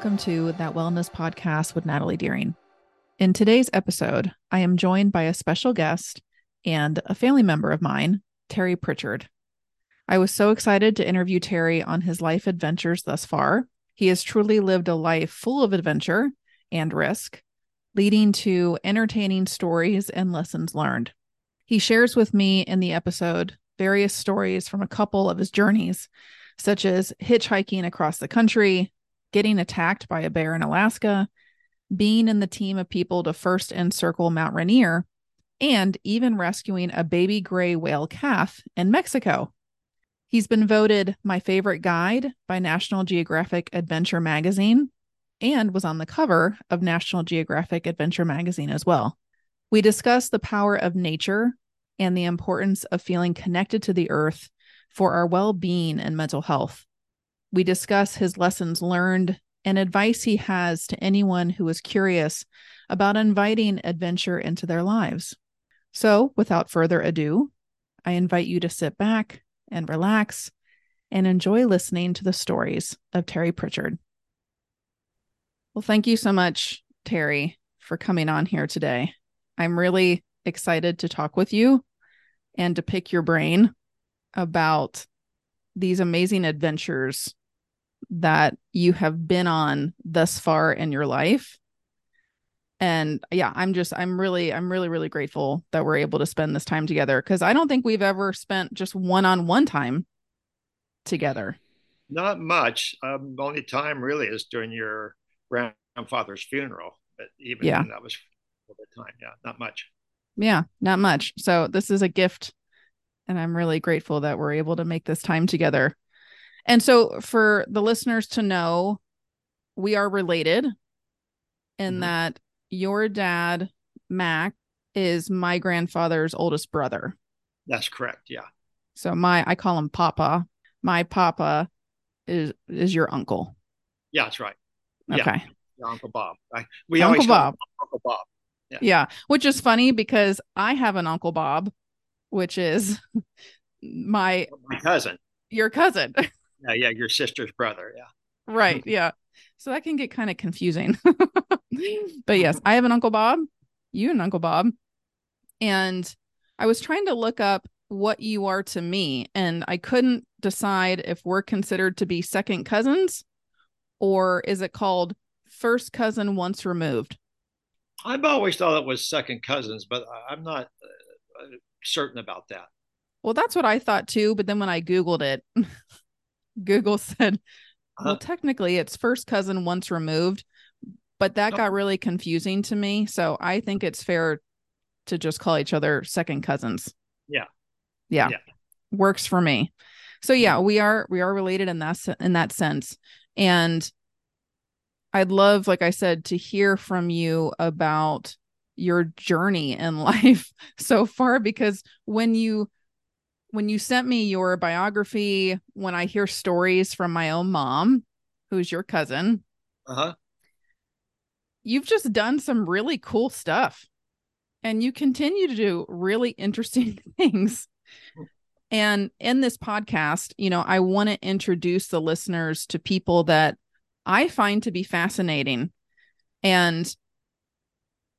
welcome to That Wellness Podcast with Natalie Deering. In today's episode, I am joined by a special guest and a family member of mine, Terry Prichard. I was so excited to interview Terry on his life adventures thus far. He has truly lived a life full of adventure and risk, leading to entertaining stories and lessons learned. He shares with me in the episode various stories from a couple of his journeys, such as hitchhiking across the country, getting attacked by a bear in Alaska, being in the team of people to first encircle Mount Rainier, and even rescuing a baby gray whale calf in Mexico. He's been voted my favorite guide by National Geographic Adventure magazine and was on the cover of National Geographic Adventure magazine as well. We discuss the power of nature and the importance of feeling connected to the earth for our well being and mental health. We discuss his lessons learned and advice he has to anyone who is curious about inviting adventure into their lives. So, without further ado, I invite you to sit back and relax and enjoy listening to the stories of Terry Prichard. Well, thank you so much, Terry, for coming on here today. I'm really excited to talk with you and to pick your brain about these amazing adventures that you have been on thus far in your life. And yeah i'm just i'm really i'm really really grateful that we're able to spend this time together because i don't think we've ever spent just one-on-one time together. Not much. Um the only time really is during your grandfather's funeral but even yeah. that was for the time yeah not much. Yeah not much. So this is a gift and i'm really grateful that we're able to make this time together and so for the listeners to know, we are related in mm-hmm. that your dad, Mac, is my grandfather's oldest brother. That's correct. Yeah. So my I call him Papa. My Papa is is your uncle. Yeah, that's right. Okay. Yeah. Uncle Bob. I, we Uncle Bob. Uncle Bob. Yeah. yeah. Which is funny because I have an Uncle Bob, which is my my cousin. Your cousin. Yeah, yeah, your sister's brother. Yeah. Right. Yeah. So that can get kind of confusing. but yes, I have an Uncle Bob, you and Uncle Bob. And I was trying to look up what you are to me, and I couldn't decide if we're considered to be second cousins or is it called first cousin once removed? I've always thought it was second cousins, but I'm not uh, certain about that. Well, that's what I thought too. But then when I Googled it, Google said, well, uh, technically it's first cousin once removed, but that got oh. really confusing to me. So I think it's fair to just call each other second cousins. Yeah. Yeah. yeah. Works for me. So yeah, we are we are related in that in that sense. And I'd love like I said to hear from you about your journey in life so far because when you when you sent me your biography, when I hear stories from my own mom, who's your cousin, uh-huh. you've just done some really cool stuff. And you continue to do really interesting things. And in this podcast, you know, I want to introduce the listeners to people that I find to be fascinating. And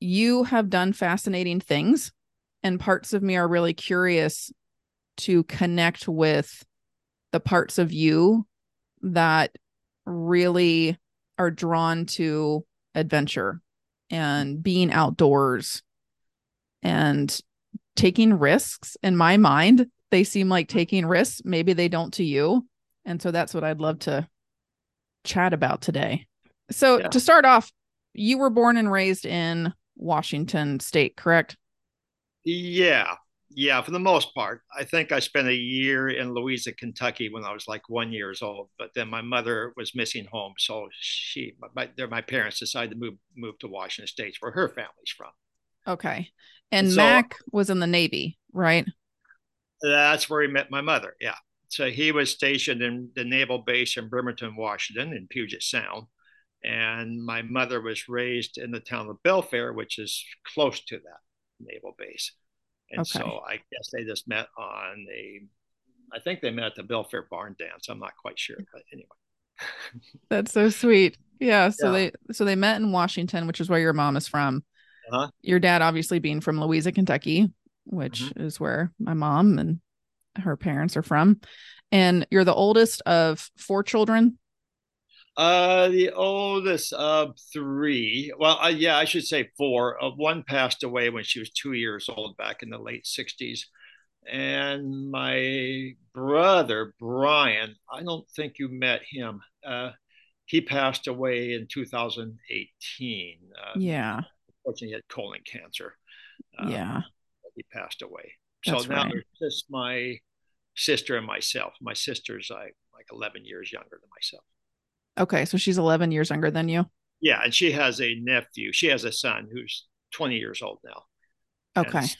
you have done fascinating things. And parts of me are really curious to connect with the parts of you that really are drawn to adventure and being outdoors and taking risks. In my mind they seem like taking risks. Maybe they don't to you. And so that's what i'd love to chat about today. So yeah. to start off you were born and raised in washington state correct? Yeah yeah, for the most part. I think I spent a year in Louisa, Kentucky when I was like one years old. But then my mother was missing home, so she, my, my parents decided to move move to Washington State, where her family's from. Okay, and Mac was in the Navy, right? That's where he met my mother. Yeah, so he was stationed in the naval base in Bremerton, Washington, in Puget Sound, and my mother was raised in the town of Belfair, which is close to that naval base. And okay. so I guess they just met on the, I think they met at the Belfair Barn Dance. I'm not quite sure, but anyway. That's so sweet. Yeah. So Yeah. they so they met in Washington, which is where your mom is from. Uh-huh. Your dad obviously being from Louisa, Kentucky, which Mm-hmm. is where my mom and her parents are from. And you're the oldest of four children. Uh, the oldest of three. Well, uh, yeah, I should say four. Uh, one passed away when she was two years old back in the late 60s. And my brother, Brian, I don't think you met him. Uh, he passed away in 2018. Uh, Yeah. Unfortunately, he had colon cancer. Uh, yeah. He passed away. So now right. there's just my sister and myself. My sister's like, like 11 years younger than myself. Okay. So she's 11 years younger than you. Yeah, and she has a nephew. She has a son who's 20 years old now. Okay. And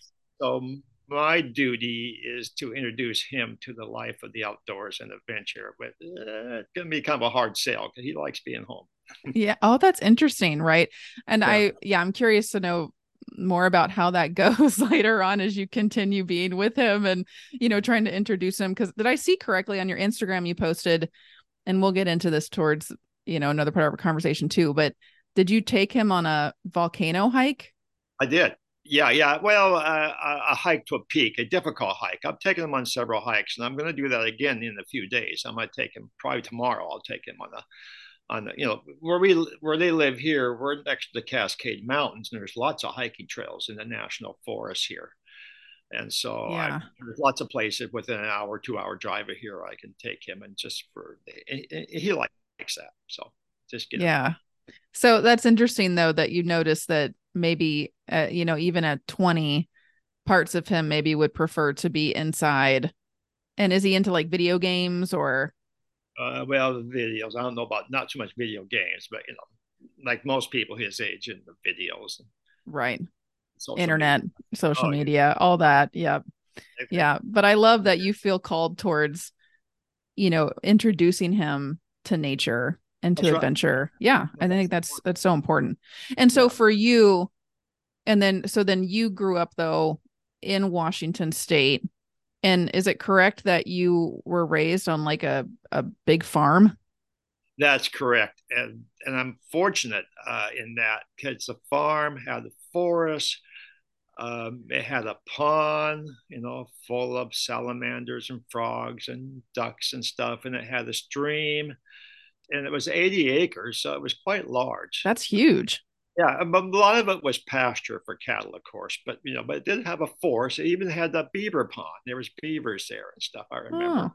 so my duty is to introduce him to the life of the outdoors and adventure. But uh, it's gonna be kind of a hard sell because he likes being home. Yeah. Oh, that's interesting. Right. And Yeah. I, yeah, I'm curious to know more about how that goes later on as you continue being with him and, you know, trying to introduce him. Cause did I see correctly on your Instagram you posted, and we'll get into this towards, you know, another part of our conversation too, but did you take him on a volcano hike? I did. Yeah, yeah. Well, uh, a, hike to a peak, a difficult hike. I've taken him on several hikes, and I'm going to do that again in a few days. I might take him probably tomorrow. I'll take him on a on the, you know where we where they live here. We're next to the Cascade Mountains, and there's lots of hiking trails in the national forest here. And so Yeah. I, there's lots of places within an hour, two hour drive of here I can take him, and just for he, he likes that. So just get him. Yeah. So that's interesting though that you notice that maybe uh, you know even at 20 parts of him maybe would prefer to be inside. And is he into like video games or Uh, well, videos. I don't know about not so much video games, but you know, like most people his age in the videos, right, social internet, media. social Oh, yeah. media, all that. Yeah. Yeah, but I love that you feel called towards you know introducing him to nature and to That's right. adventure. Yeah, I think that's that's so important. And so Yeah. for you and then so then you grew up though in Washington state and is it correct that you were raised on like a a big farm? That's correct, and and I'm fortunate uh, in that because the farm had the forest. Um, it had a pond, you know, full of salamanders and frogs and ducks and stuff, and it had a stream, and it was 80 acres, so it was quite large. That's huge. Yeah, but a lot of it was pasture for cattle, of course. But you know, but it did have a forest. It even had the beaver pond. There was beavers there and stuff. I remember. Oh,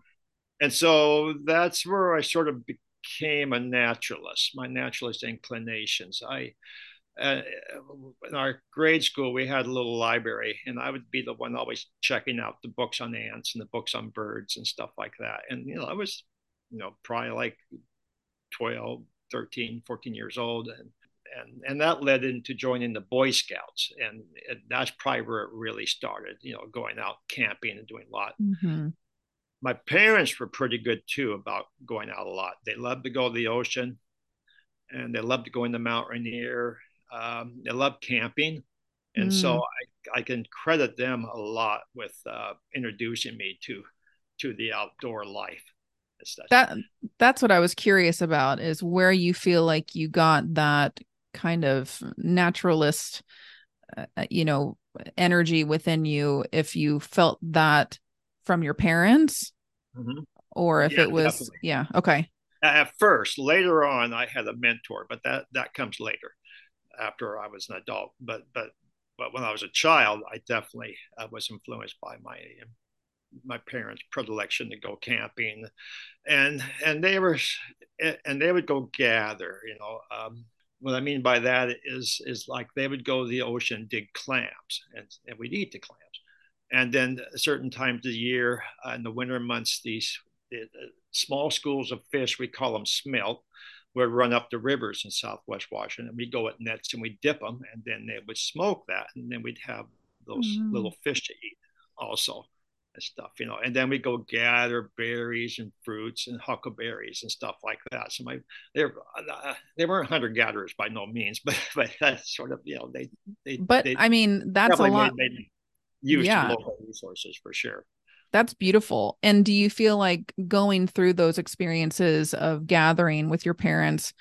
And so that's where I sort of became a naturalist. My naturalist inclinations. I uh, in our grade school we had a little library, and I would be the one always checking out the books on ants and the books on birds and stuff like that. And you know, I was, you know, probably like 12, 13, 14 years old, and and and that led into joining the Boy Scouts, and it, that's probably where it really started. You know, going out camping and doing a lot. mhm. My parents were pretty good too about going out a lot. They loved to go to the ocean, and they loved to go in the Mount Rainier. Um, they loved camping, and so Mm. I I can credit them a lot with uh, introducing me to to the outdoor life. That- that that's what I was curious about is where you feel like you got that kind of naturalist uh, you know energy within you if you felt that from your parents Mhm. or if Yeah, it was definitely. yeah okay at first later on i had a mentor but that that comes later after i was an adult but but but when i was a child i definitely uh, was influenced by my my parents predilection to go camping. And and they were and they would go gather you know um, what i mean by that is is like they would go to the ocean dig clams and, and we'd eat the clams. And then certain times of the year uh, in the winter months these the, the small schools of fish we call them smelt would run up the rivers in southwest washington we'd go at nets and we'd dip them and then they would smoke that and then we'd have those Mm. little fish to eat also and stuff you know and then we go gather berries and fruits and huckleberries and stuff like that so my they uh, they weren't hunter gatherers by no means but but that's sort of you know they they but they I mean that's a lot made, made use Yeah. local resources for sure that's beautiful. And do you feel like going through those experiences of gathering with your parents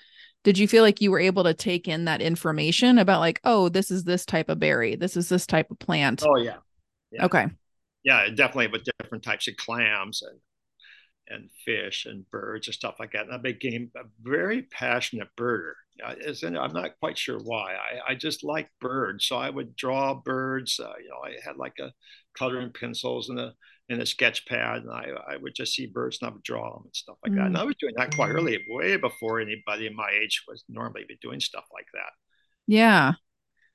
did you feel like you were able to take in that information about like oh this is this type of berry. This is this type of plant. Oh yeah, yeah. okay. Yeah definitely with different types of clams and and fish and birds and stuff like that. And i became a very passionate birder. I'm not quite sure why. I, I just like birds. So i would draw birds uh, you know i had like a coloring pencils and a in a sketch pad and I, I would just see birds and I would draw them and stuff like mm. that. And I was doing that quite early, way before anybody my age was normally be doing stuff like that. Yeah.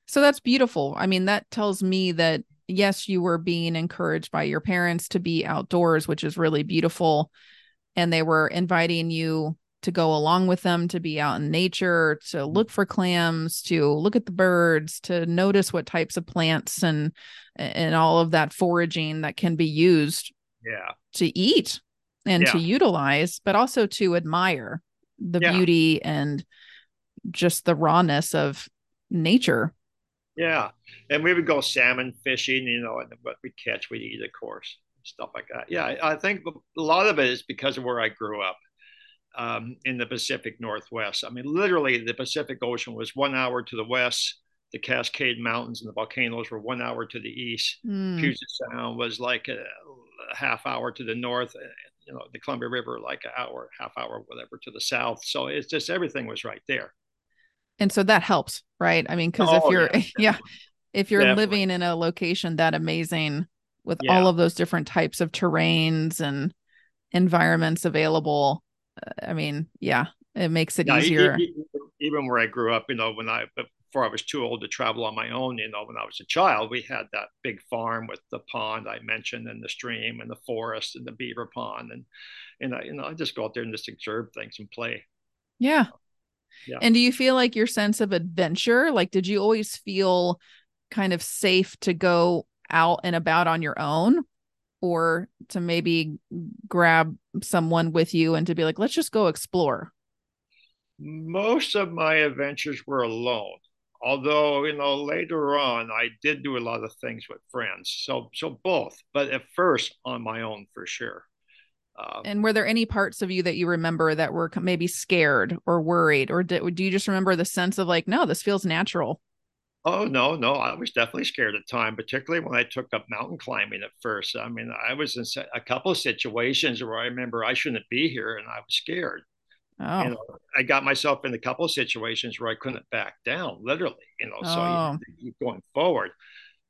So that's beautiful. I mean, that tells me that yes, you were being encouraged by your parents to be outdoors, which is really beautiful. And they were inviting you to go along with them to be out in nature to look for clams to look at the birds to notice what types of plants and and all of that foraging that can be used yeah. to eat and yeah. to utilize but also to admire the yeah. beauty and just the rawness of nature. Yeah. And we would go salmon fishing you know and what we catch we eat of course stuff like that. Yeah i think a lot of it is because of where i grew up um, in the Pacific Northwest. I mean, literally, the Pacific Ocean was one hour to the west. The Cascade Mountains and the volcanoes were one hour to the east. Mm. Puget Sound was like a, a, half hour to the north. You know, the Columbia River like an hour, half hour, whatever to the south. So it's just everything was right there. And so that helps, right? I mean, because oh, if you're, yeah, yeah, if you're definitely. living in a location that amazing with yeah. all of those different types of terrains and environments available, I mean, yeah, it makes it yeah, easier. Even where I grew up, you know, when I before I was too old to travel on my own, you know, when I was a child, we had that big farm with the pond I mentioned, and the stream, and the forest, and the beaver pond, and and I, you know, I just go out there and just observe things and play. Yeah. Yeah. And do you feel like your sense of adventure, like, did you always feel kind of safe to go out and about on your own? Or to maybe grab someone with you and to be like, let's just go explore? Most of my adventures were alone. Although, you know, later on I did do a lot of things with friends. So so both, but at first on my own for sure. Um, and were there any parts of you that you remember that were maybe scared or worried, or did, do you just remember the sense of like, no, this feels natural? Oh no, no, I was definitely scared at the time, particularly when I took up mountain climbing at first. I mean, I was in a couple of situations where I remember I shouldn't be here, and I was scared. Oh. You know, I got myself in a couple of situations where I couldn't back down, literally. You know, so oh. you keep going forward.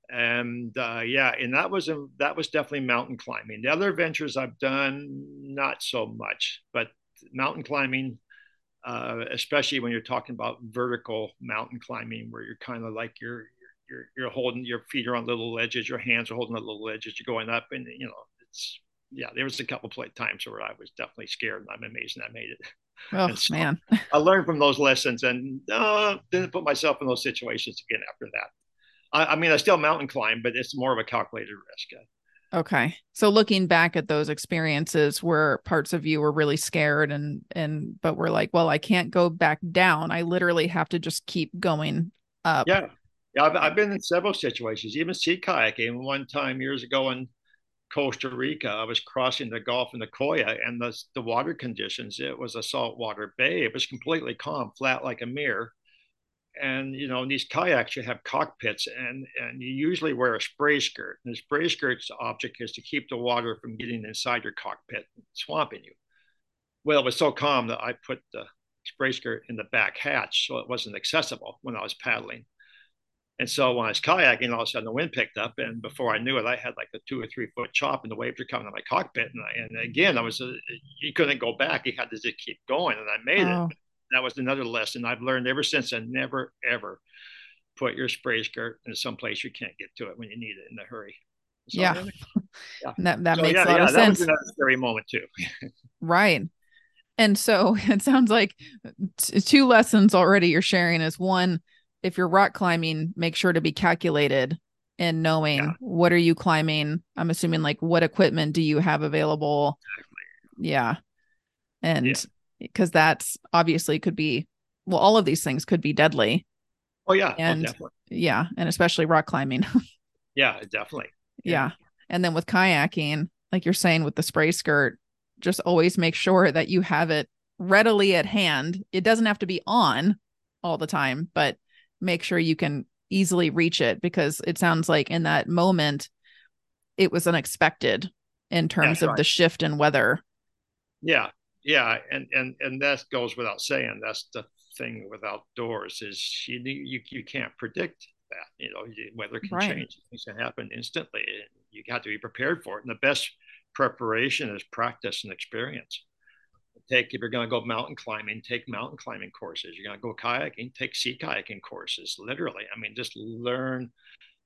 And uh, yeah, and that was a, that was definitely mountain climbing. The other adventures I've done, not so much, but mountain climbing uh, especially when you're talking about vertical mountain climbing, where you're kind of like you're you're you're holding your feet are on little ledges, your hands are holding the little ledges, you're going up, and you know it's yeah. There was a couple of times where I was definitely scared, and I'm amazed I made it. Oh so man, I learned from those lessons, and uh, didn't put myself in those situations again after that. I, I mean, I still mountain climb, but it's more of a calculated risk. Okay. So looking back at those experiences where parts of you were really scared and and but we're like, well, I can't go back down. I literally have to just keep going up. Yeah. Yeah, I've, I've been in several situations, even sea kayaking. One time years ago in Costa Rica, I was crossing the Gulf in Nicoya, and the the water conditions. It was a saltwater bay. It was completely calm, flat like a mirror and you know these kayaks you have cockpits and and you usually wear a spray skirt and the spray skirt's object is to keep the water from getting inside your cockpit and swamping you. Well it was so calm that i put the spray skirt in the back hatch so it wasn't accessible when i was paddling. And so when i was kayaking all of a sudden the wind picked up and before i knew it i had like a two or three foot chop and the waves were coming to my cockpit and, I, and again i was uh, you couldn't go back. You had to just keep going and i made oh. it that was another lesson I've learned ever since. And never ever put your spray skirt in some place you can't get to it when you need it in a hurry. So, yeah. yeah. That, that so, makes yeah, a lot yeah, of that sense. Was another scary moment too. right. And so it sounds like t- two lessons already you're sharing is one, if you're rock climbing, make sure to be calculated and knowing yeah. what are you climbing. I'm assuming like what equipment do you have available? Exactly. Yeah. And because that's obviously could be well all of these things could be deadly oh yeah oh, and oh, yeah and especially rock climbing yeah definitely yeah. yeah and then with kayaking like you're saying with the spray skirt just always make sure that you have it readily at hand. It doesn't have to be on all the time, but make sure you can easily reach it because it sounds like in that moment it was unexpected in terms That's of right. the shift in weather. Yeah, yeah, and and and that goes without saying. That's the thing with outdoors is you you you can't predict that. You know, weather can Right. change. Things can happen instantly. You have to be prepared for it. And the best preparation is practice and experience. Take if you're going to go mountain climbing, take mountain climbing courses. You're going to go kayaking, take sea kayaking courses. Literally, I mean, just learn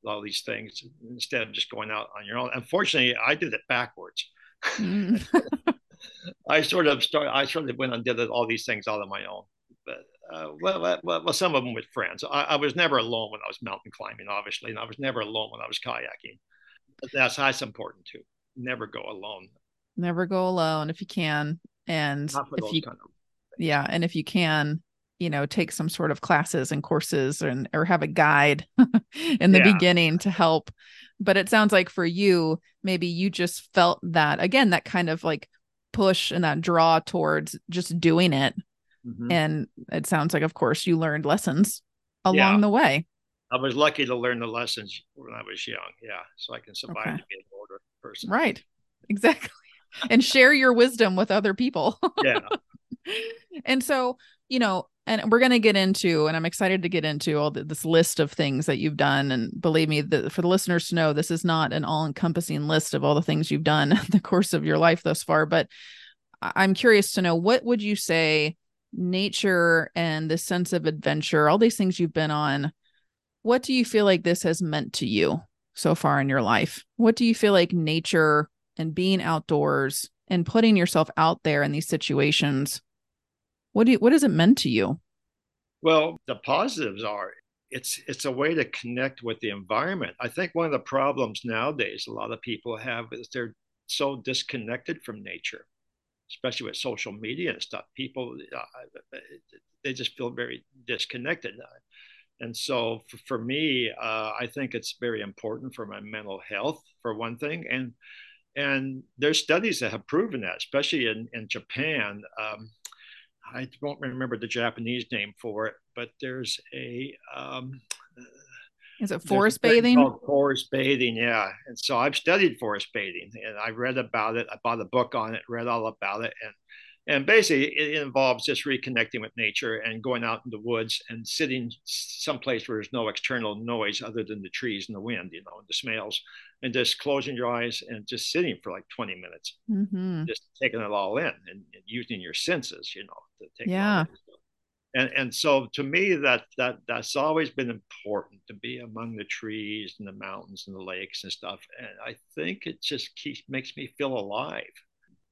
all these things instead of just going out on your own. Unfortunately, I did it backwards. Mm. I sort of started. I sort of went and did all these things all on my own. But uh, well, well, well, some of them with friends. I, I, was never alone when I was mountain climbing, obviously, and I was never alone when I was kayaking. But that's that's important too. Never go alone. Never go alone if you can. And if you, kind of yeah, and if you can, you know, take some sort of classes and courses and or have a guide in the Yeah. beginning to help. But it sounds like for you, maybe you just felt that again, that kind of like push and that draw towards just doing it. Mhm. And it sounds like, of course, you learned lessons along Yeah. the way. I was lucky to learn the lessons when I was young. Yeah, so I can survive Okay. to be an older person. Right. Exactly. and share your wisdom with other people. Yeah. and so, you know, and we're going to get into, and I'm excited to get into all the, this list of things that you've done. And believe me, the, for the listeners to know, this is not an all encompassing list of all the things you've done in the course of your life thus far. But I'm curious to know what would you say nature and the sense of adventure, all these things you've been on, what do you feel like this has meant to you so far in your life? What do you feel like nature and being outdoors and putting yourself out there in these situations what do you, what has it meant to you Well, the positives are it's it's a way to connect with the environment. I think one of the problems nowadays a lot of people have is they're so disconnected from nature, especially with social media and stuff. People uh, they just feel very disconnected. And so for, for me, uh, I think it's very important for my mental health, for one thing, and and there's studies that have proven that, especially in in Japan. Um, I won't remember the Japanese name for it, but there's a um, is it forest bathing Forest bathing, yeah. And so I've studied forest bathing, and I read about it. I bought a book on it, read all about it, and and basically it involves just reconnecting with nature and going out in the woods and sitting someplace where there's no external noise other than the trees and the wind, you know, and the smells, and just closing your eyes and just sitting for like 20 minutes mm-hmm. just taking it all in and, and using your senses, you know, to take Yeah. it all in. And and so to me that that that's always been important to be among the trees and the mountains and the lakes and stuff. And I think it just keeps makes me feel alive.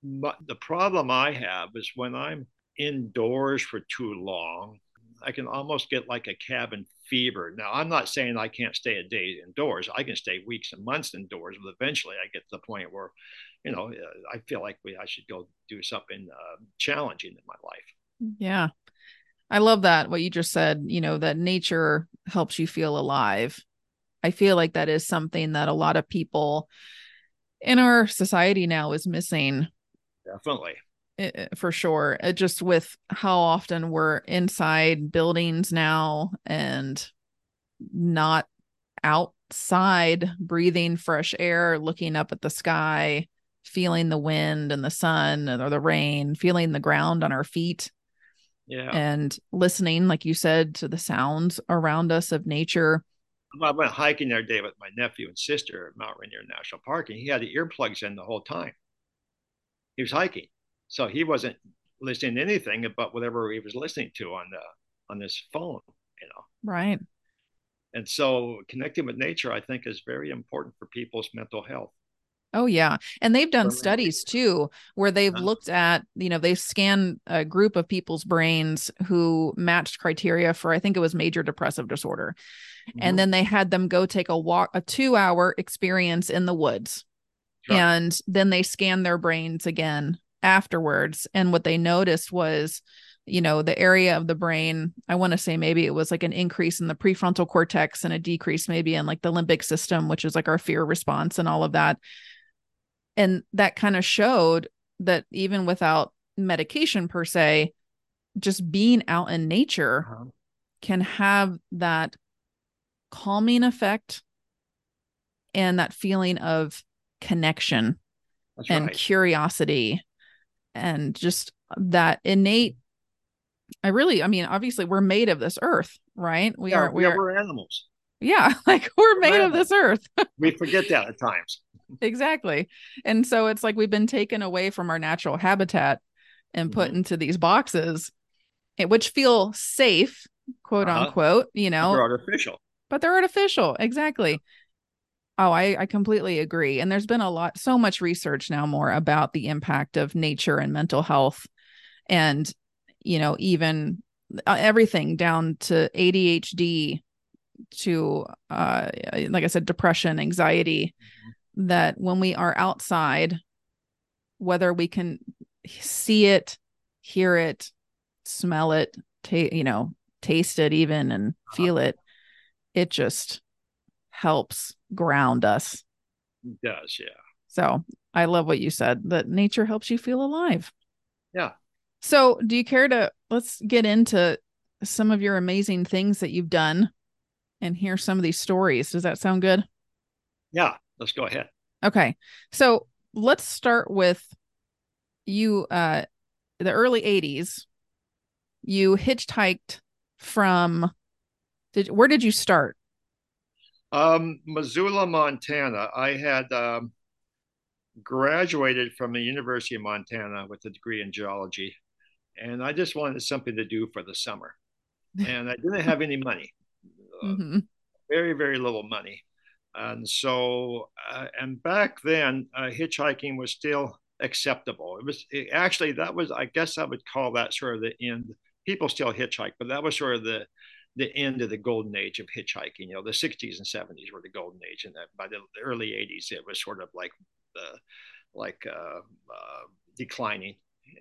But the problem I have is when I'm indoors for too long, I can almost get like a cabin fever. Now, I'm not saying I can't stay a day indoors. I can stay weeks and months indoors, but eventually I get to the point where, you know, I feel like we, I should go do something uh, challenging in my life. yeah i love that what you just said you know that nature helps you feel alive i feel like that is something that a lot of people in our society now is missing Definitely. eh, for sure it just with how often we're inside buildings now and not outside breathing fresh air looking up at the sky feeling the wind and the sun or the rain feeling the ground on our feet Yeah. and listening like you said to the sounds around us of nature I went hiking the other day with my nephew and sister at Mount Rainier National Park, and he had the earplugs in the whole time. He was hiking, so he wasn't listening to anything but whatever he was listening to on the on this phone, you know. right And so connecting with nature, I think, is very important for people's mental health. Oh yeah. And they've done studies too where they've Uh-huh. looked at, you know, they've scanned a group of people's brains who matched criteria for I think it was major depressive disorder. Mhm. And then they had them go take a walk a 2-hour experience in the woods. Right. And then they scanned their brains again afterwards and what they noticed was you know the area of the brain i want to say maybe it was like an increase in the prefrontal cortex and a decrease maybe in like the limbic system which is like our fear response and all of that and that kind of showed that even without medication per se, just being out in nature uh-huh. can have that calming effect and that feeling of connection That's and right. curiosity and just that innate I really, I mean, obviously we're made of this earth, right? We yeah, are, we are, we're animals. Yeah. Like we're, we're made animals. of this earth. we forget that at times. exactly. And so it's like we've been taken away from our natural habitat and put mm-hmm. into these boxes, eh, which feel safe, quote uh-huh. unquote, you know, they're artificial, but they're artificial. Exactly. Oh, I, I completely agree. And there's been a lot, so much research now more about the impact of nature and mental health. And, you know, even uh, everything down to ADHD to, uh, like I said, depression, anxiety, mm-hmm. that when we are outside, whether we can see it, hear it, smell it, ta- you know, taste it even and uh-huh. feel it, it just helps ground us. It does, yeah. So I love what you said that nature helps you feel alive. Yeah. So do you care to let's get into some of your amazing things that you've done and hear some of these stories? Does that sound good? Yeah, let's go ahead. Okay. So let's start with you uh the early 80s. You hitchhiked from did where did you start? Um, Missoula, Montana. I had um, graduated from the University of Montana with a degree in geology, and I just wanted something to do for the summer. And I didn't have any money, uh, mm-hmm. very, very little money. And so, uh, and back then, uh, hitchhiking was still acceptable. It was it, actually, that was, I guess I would call that sort of the end. People still hitchhike, but that was sort of the the end of the golden age of hitchhiking. You know, the 60s and 70s were the golden age, and that by the, early 80s, it was sort of like the like uh, uh, declining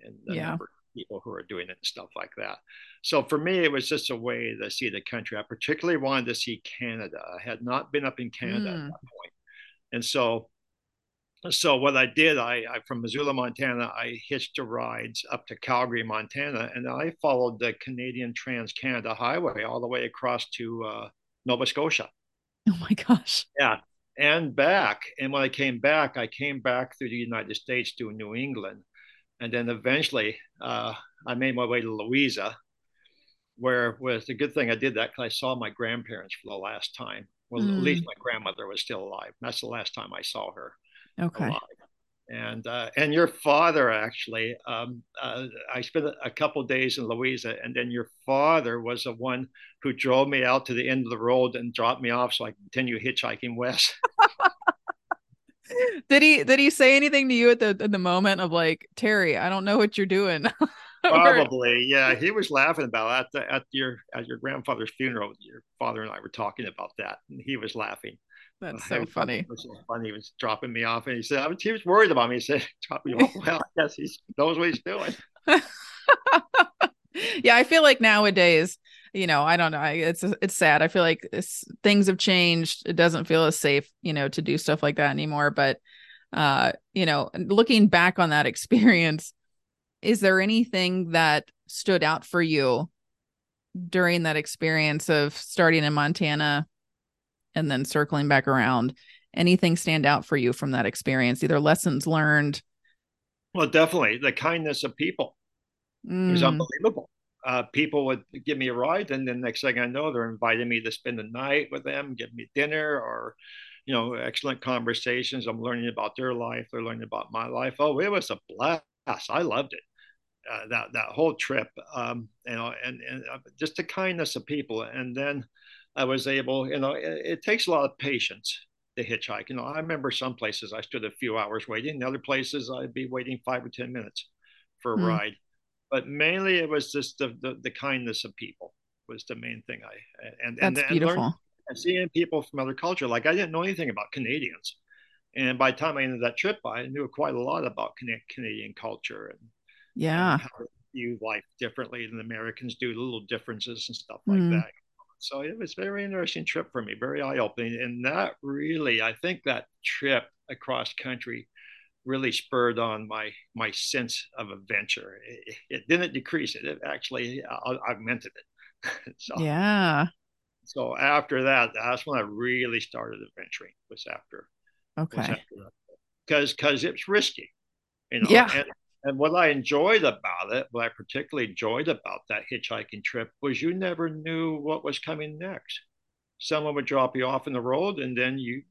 in the yeah. number of people who are doing it and stuff like that. So for me, it was just a way to see the country. I particularly wanted to see Canada. I had not been up in Canada mm. at that point, and so so what I did, I, I, from Missoula, Montana, I hitched a ride up to Calgary, Montana, and I followed the Canadian Trans Canada Highway all the way across to uh, Nova Scotia. Oh my gosh! Yeah, and back. And when I came back, I came back through the United States to New England, and then eventually uh, I made my way to Louisa, where was the good thing I did that because I saw my grandparents for the last time. Well, mm. at least mm. my grandmother was still alive. That's the last time I saw her. Okay. And uh, and your father actually, um, uh, I spent a couple days in Louisa, and then your father was the one who drove me out to the end of the road and dropped me off so I continue hitchhiking west. did he did he say anything to you at the at the moment of like Terry? I don't know what you're doing. Probably, yeah. He was laughing about it. at the, at your at your grandfather's funeral. Your father and I were talking about that, and he was laughing. That's so funny. Was so funny. He was dropping me off, and he said, "He was worried about me." He said, "Drop me off." Well, I guess he knows what he's doing. yeah, I feel like nowadays, you know, I don't know. It's it's sad. I feel like things have changed. It doesn't feel as safe, you know, to do stuff like that anymore. But, uh, you know, looking back on that experience, is there anything that stood out for you during that experience of starting in Montana and then circling back around anything stand out for you from that experience either lessons learned? Well definitely the kindness of people mm. it was unbelievable. Uh, people would give me a ride and then next thing i know they're inviting me to spend the night with them give me dinner or you know excellent conversations. I'm learning about their life they're learning about my life. Oh it was a blast. I loved it. Uh, that that whole trip um, you know and, and uh, just the kindness of people. And then I was able, you know, it, it, takes a lot of patience to hitchhike. You know, I remember some places I stood a few hours waiting, other places I'd be waiting five or 10 minutes for a mm. ride. But mainly it was just the, the, the, kindness of people was the main thing I, and, That's and, beautiful. And, and seeing people from other culture, like I didn't know anything about Canadians. And by the time I ended that trip, I knew quite a lot about Canadian culture and yeah, and how view life differently than Americans do, little differences and stuff like mm. that. So it was a very interesting trip for me, very eye opening. And that really, I think that trip across country really spurred on my my sense of adventure. It, it didn't decrease it; it actually uh, augmented it. so, yeah. So after that, that's when I really started adventuring. Was after. Okay. Because because it's risky, you know. Yeah. And, and what I enjoyed about it, what I particularly enjoyed about that hitchhiking trip, was you never knew what was coming next. Someone would drop you off in the road, and then you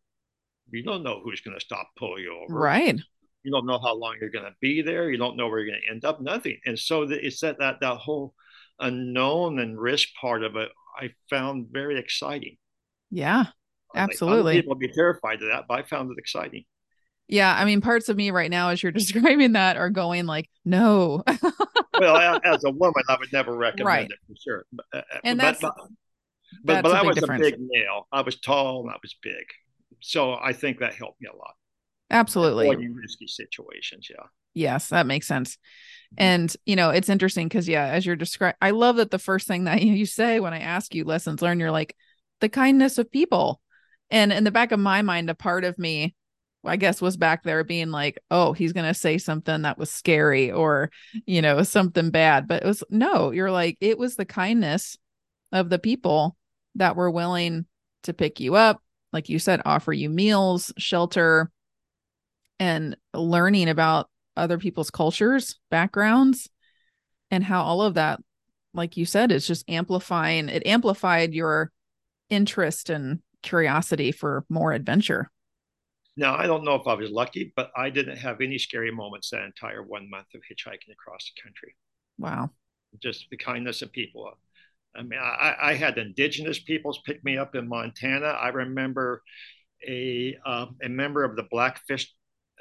you don't know who's going to stop pull you over. Right. You don't know how long you're going to be there. You don't know where you're going to end up. Nothing. And so it's that that that whole unknown and risk part of it. I found very exciting. Yeah, absolutely. Like, people be terrified of that, but I found it exciting. Yeah, I mean, parts of me right now, as you're describing that, are going like, no. well, as a woman, I would never recommend right. it for sure. But, uh, and that's, but, but, but, but I was difference. a big male. I was tall and I was big, so I think that helped me a lot. Absolutely, avoiding risky situations. Yeah. Yes, that makes sense. And you know, it's interesting because yeah, as you're describing, I love that the first thing that you say when I ask you lessons learned, you're like the kindness of people. And in the back of my mind, a part of me I guess was back there being like, oh, he's going to say something that was scary or, you know, something bad. But it was no, you're like, it was the kindness of the people that were willing to pick you up, like you said, offer you meals, shelter, and learning about other people's cultures, backgrounds, and how all of that, like you said, is just amplifying, it amplified your interest and curiosity for more adventure. Now, I don't know if I was lucky, but I didn't have any scary moments that entire one month of hitchhiking across the country. Wow. Just the kindness of people. I mean, I, I had indigenous peoples pick me up in Montana. I remember a, uh, a member of the Blackfeet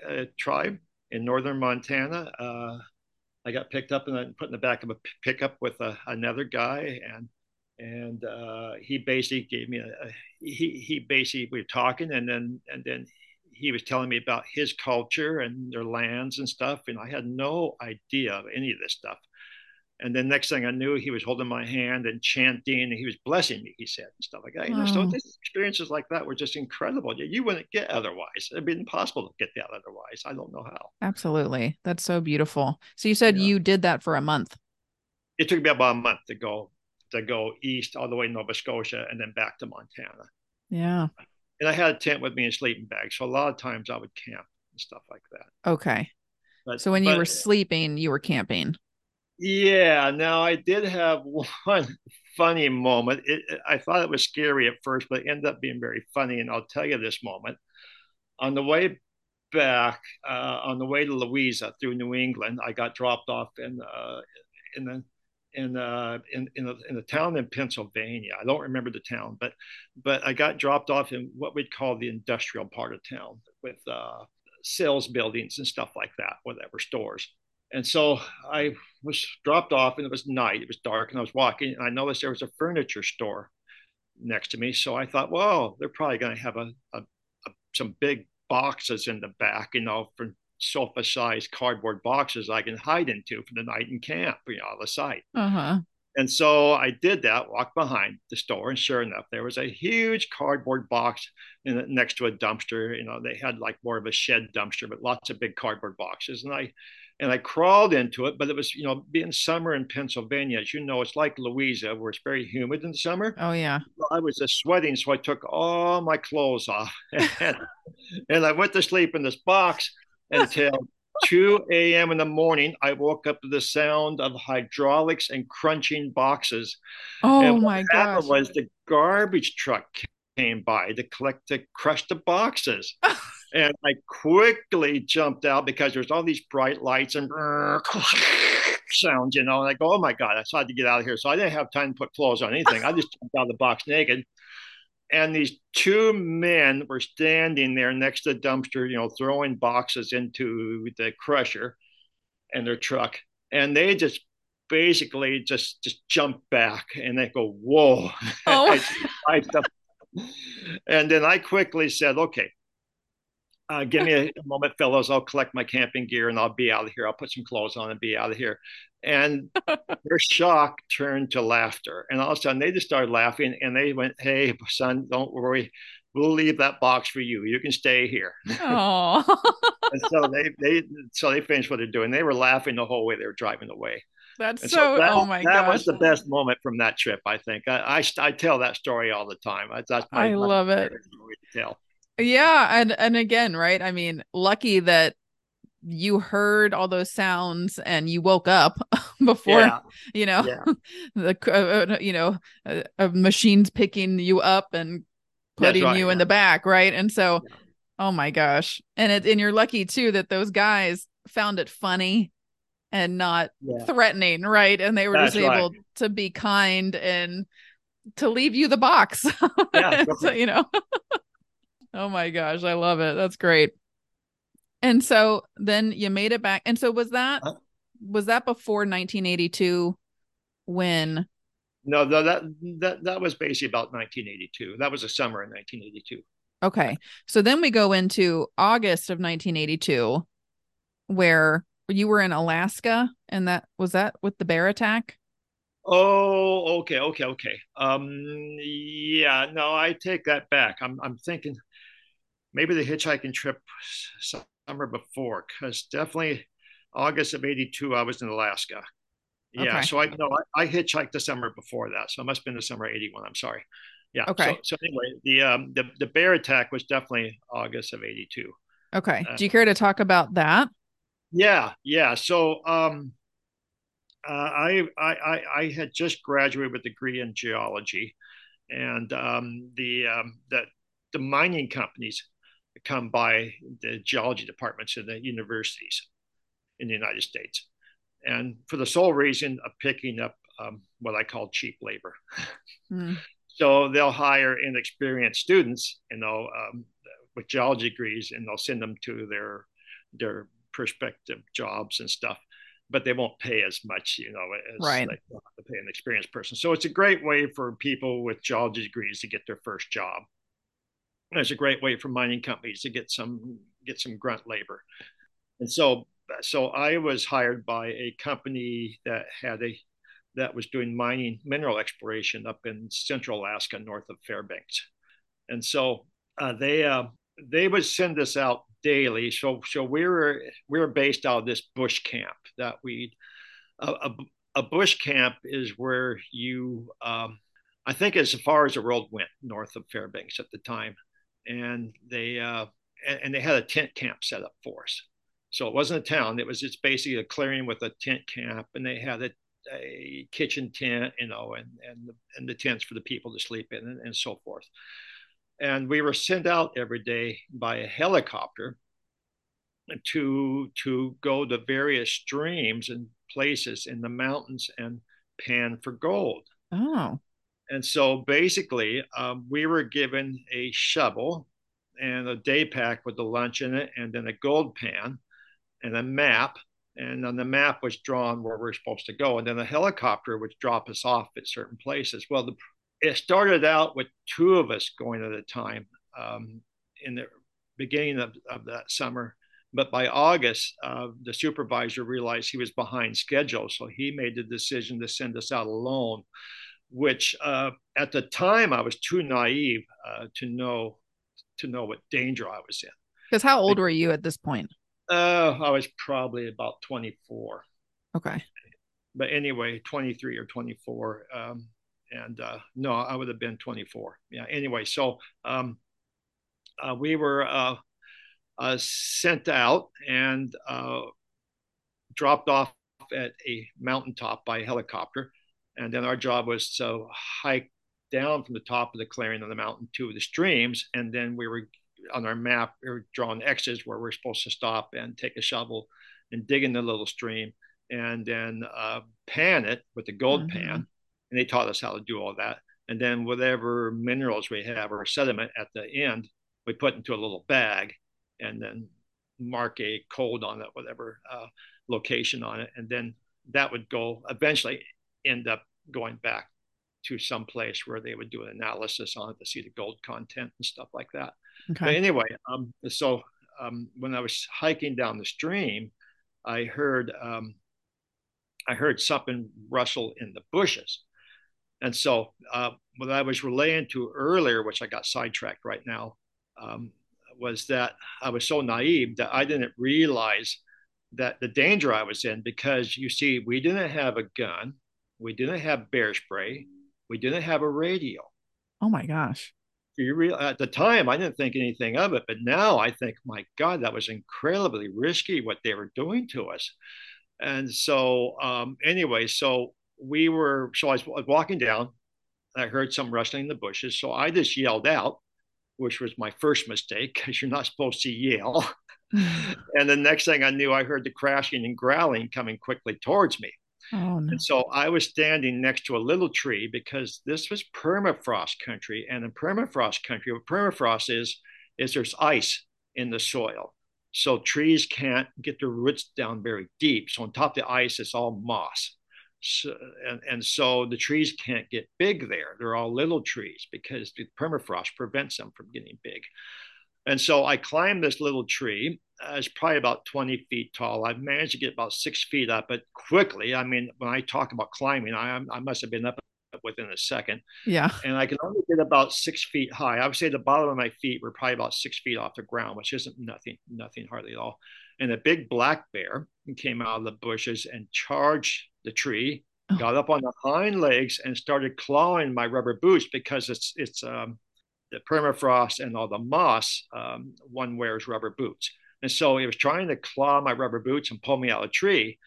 uh, tribe in northern Montana. Uh, I got picked up and put in the back of a pickup with a, another guy, and and uh, he basically gave me a, a, he he basically we were talking, and then and then he was telling me about his culture and their lands and stuff, and I had no idea of any of this stuff. And then next thing I knew, he was holding my hand and chanting, and he was blessing me. He said and stuff like that. You know, so this experiences like that were just incredible. You wouldn't get otherwise. It'd be impossible to get that otherwise. I don't know how. Absolutely, that's so beautiful. So you said yeah. you did that for a month. It took me about a month to go to go east all the way to Nova Scotia and then back to Montana. Yeah and I had a tent with me and sleeping bag. So a lot of times I would camp and stuff like that. Okay. But, so when but, you were sleeping, you were camping. Yeah. Now I did have one funny moment. It, I thought it was scary at first, but it ended up being very funny. And I'll tell you this moment. On the way back, uh, on the way to Louisa through New England, I got dropped off in uh, in the in uh, in in a, in a town in Pennsylvania. I don't remember the town, but but I got dropped off in what we'd call the industrial part of town with uh, sales buildings and stuff like that, whatever stores. And so I was dropped off, and it was night. It was dark, and I was walking, and I noticed there was a furniture store next to me. So I thought, well, they're probably going to have a, a, a some big boxes in the back, you know, for sofa sized cardboard boxes I can hide into for the night in camp, you know, the site. Uh-huh. And so I did that, walked behind the store, and sure enough, there was a huge cardboard box in, next to a dumpster. You know, they had like more of a shed dumpster, but lots of big cardboard boxes. And I and I crawled into it, but it was, you know, being summer in Pennsylvania, as you know, it's like Louisa, where it's very humid in the summer. Oh yeah. I was just sweating, so I took all my clothes off, and, and I went to sleep in this box until 2 a.m. in the morning. I woke up to the sound of hydraulics and crunching boxes. Oh and my god! Was the garbage truck came by to collect to crush the boxes. and I quickly jumped out because there's all these bright lights and sounds, you know. And I go, oh my God, I had to get out of here. So I didn't have time to put clothes on anything. I just jumped out of the box naked and these two men were standing there next to the dumpster, you know, throwing boxes into the crusher and their truck. And they just basically just just jump back and they go, whoa. Oh. and then I quickly said, okay, uh, give me a, a, moment, fellows. I'll collect my camping gear and I'll be out of here. I'll put some clothes on and be out of here. And their shock turned to laughter. And all of a sudden, they just started laughing and they went, Hey, son, don't worry. We'll leave that box for you. You can stay here. Oh. and so they they so they finished what they're doing. They were laughing the whole way they were driving away. That's so, so that, oh my god. That gosh. was the best moment from that trip, I think. I I, I tell that story all the time. That's my, I love it. tell. Yeah, and and again, right? I mean, lucky that you heard all those sounds and you woke up before yeah. you know yeah. the uh, uh you know uh, uh, machines picking you up and putting right, you yeah. in the back right and so oh my gosh and it and you're lucky too that those guys found it funny and not threatening right and they were That's just able to be kind and to leave you the box yeah, so, you know oh my gosh i love it that's great and so then you made it back. And so was that huh? was that before 1982 when No, no that that that was basically about 1982. That was the summer in 1982. Okay. So then we go into August of 1982 where you were in Alaska and that was that with the bear attack? Oh, okay, okay, okay. Um yeah, no, I take that back. I'm I'm thinking maybe the hitchhiking trip summer before because definitely August of 82, I was in Alaska. Yeah. Okay. So I know I, I, hitchhiked the summer before that. So it must have been the summer 81. I'm sorry. Yeah. Okay. So, so anyway, the, um, the, the bear attack was definitely August of 82. Okay. Uh, Do you care to talk about that? Yeah. Yeah. So, um, uh, I, I, I had just graduated with a degree in geology and um, the, um, the, the mining companies come by the geology departments of the universities in the United States. And for the sole reason of picking up um, what I call cheap labor. Mm. So they'll hire inexperienced students, you know, um, with geology degrees, and they'll send them to their their prospective jobs and stuff, but they won't pay as much, you know, as right. they to pay an experienced person. So it's a great way for people with geology degrees to get their first job it's a great way for mining companies to get some get some grunt labor. And so so I was hired by a company that had a that was doing mining mineral exploration up in central Alaska north of Fairbanks. And so uh, they uh, they would send us out daily. So so we were we were based out of this bush camp that we a, a, a bush camp is where you um, I think as far as the world went north of Fairbanks at the time and they uh, and, they had a tent camp set up for us. So it wasn't a town; it was just basically a clearing with a tent camp, and they had a, a kitchen tent, you know, and and the, and the tents for the people to sleep in, and, and so forth. And we were sent out every day by a helicopter to to go to various streams and places in the mountains and pan for gold. Oh. And so basically, um, we were given a shovel and a day pack with the lunch in it, and then a gold pan and a map. And on the map was drawn where we are supposed to go. And then a helicopter would drop us off at certain places. Well, the, it started out with two of us going at a time um, in the beginning of, of that summer. But by August, uh, the supervisor realized he was behind schedule. So he made the decision to send us out alone which uh, at the time I was too naive uh, to know to know what danger I was in. Because how old were you at this point? Uh, I was probably about 24. Okay. But anyway, 23 or 24. Um, and uh, no, I would have been 24. Yeah. Anyway, so um, uh, we were uh, uh sent out and uh, dropped off at a mountaintop by helicopter and then our job was to hike down from the top of the clearing on the mountain to the streams. And then we were on our map, we were drawing X's where we're supposed to stop and take a shovel and dig in the little stream and then uh, pan it with the gold mm-hmm. pan. And they taught us how to do all that. And then whatever minerals we have or sediment at the end, we put into a little bag and then mark a code on it, whatever uh, location on it. And then that would go eventually end up going back to some place where they would do an analysis on it to see the gold content and stuff like that. Okay. But anyway, um, so um, when I was hiking down the stream, I heard um, I heard something rustle in the bushes, and so uh, what I was relaying to earlier, which I got sidetracked right now, um, was that I was so naive that I didn't realize that the danger I was in because you see, we didn't have a gun, we didn't have bear spray, we didn't have a radio. Oh my gosh. You real at the time I didn't think anything of it, but now I think, my God, that was incredibly risky what they were doing to us. And so, um, anyway, so we were, so I was walking down. I heard some rustling in the bushes. So I just yelled out, which was my first mistake because you're not supposed to yell. and the next thing I knew, I heard the crashing and growling coming quickly towards me. Oh, no. And so I was standing next to a little tree because this was permafrost country. And in permafrost country, what permafrost is, is there's ice in the soil. So trees can't get their roots down very deep. So on top of the ice, it's all moss. So, and, and so the trees can't get big there. They're all little trees because the permafrost prevents them from getting big. And so I climbed this little tree. Uh, it's probably about 20 feet tall. I've managed to get about six feet up, but quickly. I mean, when I talk about climbing, I, I must have been up within a second. Yeah. And I can only get about six feet high. I would say the bottom of my feet were probably about six feet off the ground, which isn't nothing, nothing hardly at all. And a big black bear came out of the bushes and charged the tree, oh. got up on the hind legs and started clawing my rubber boots because it's it's um, the permafrost and all the moss, um, one wears rubber boots. And so he was trying to claw my rubber boots and pull me out of the tree.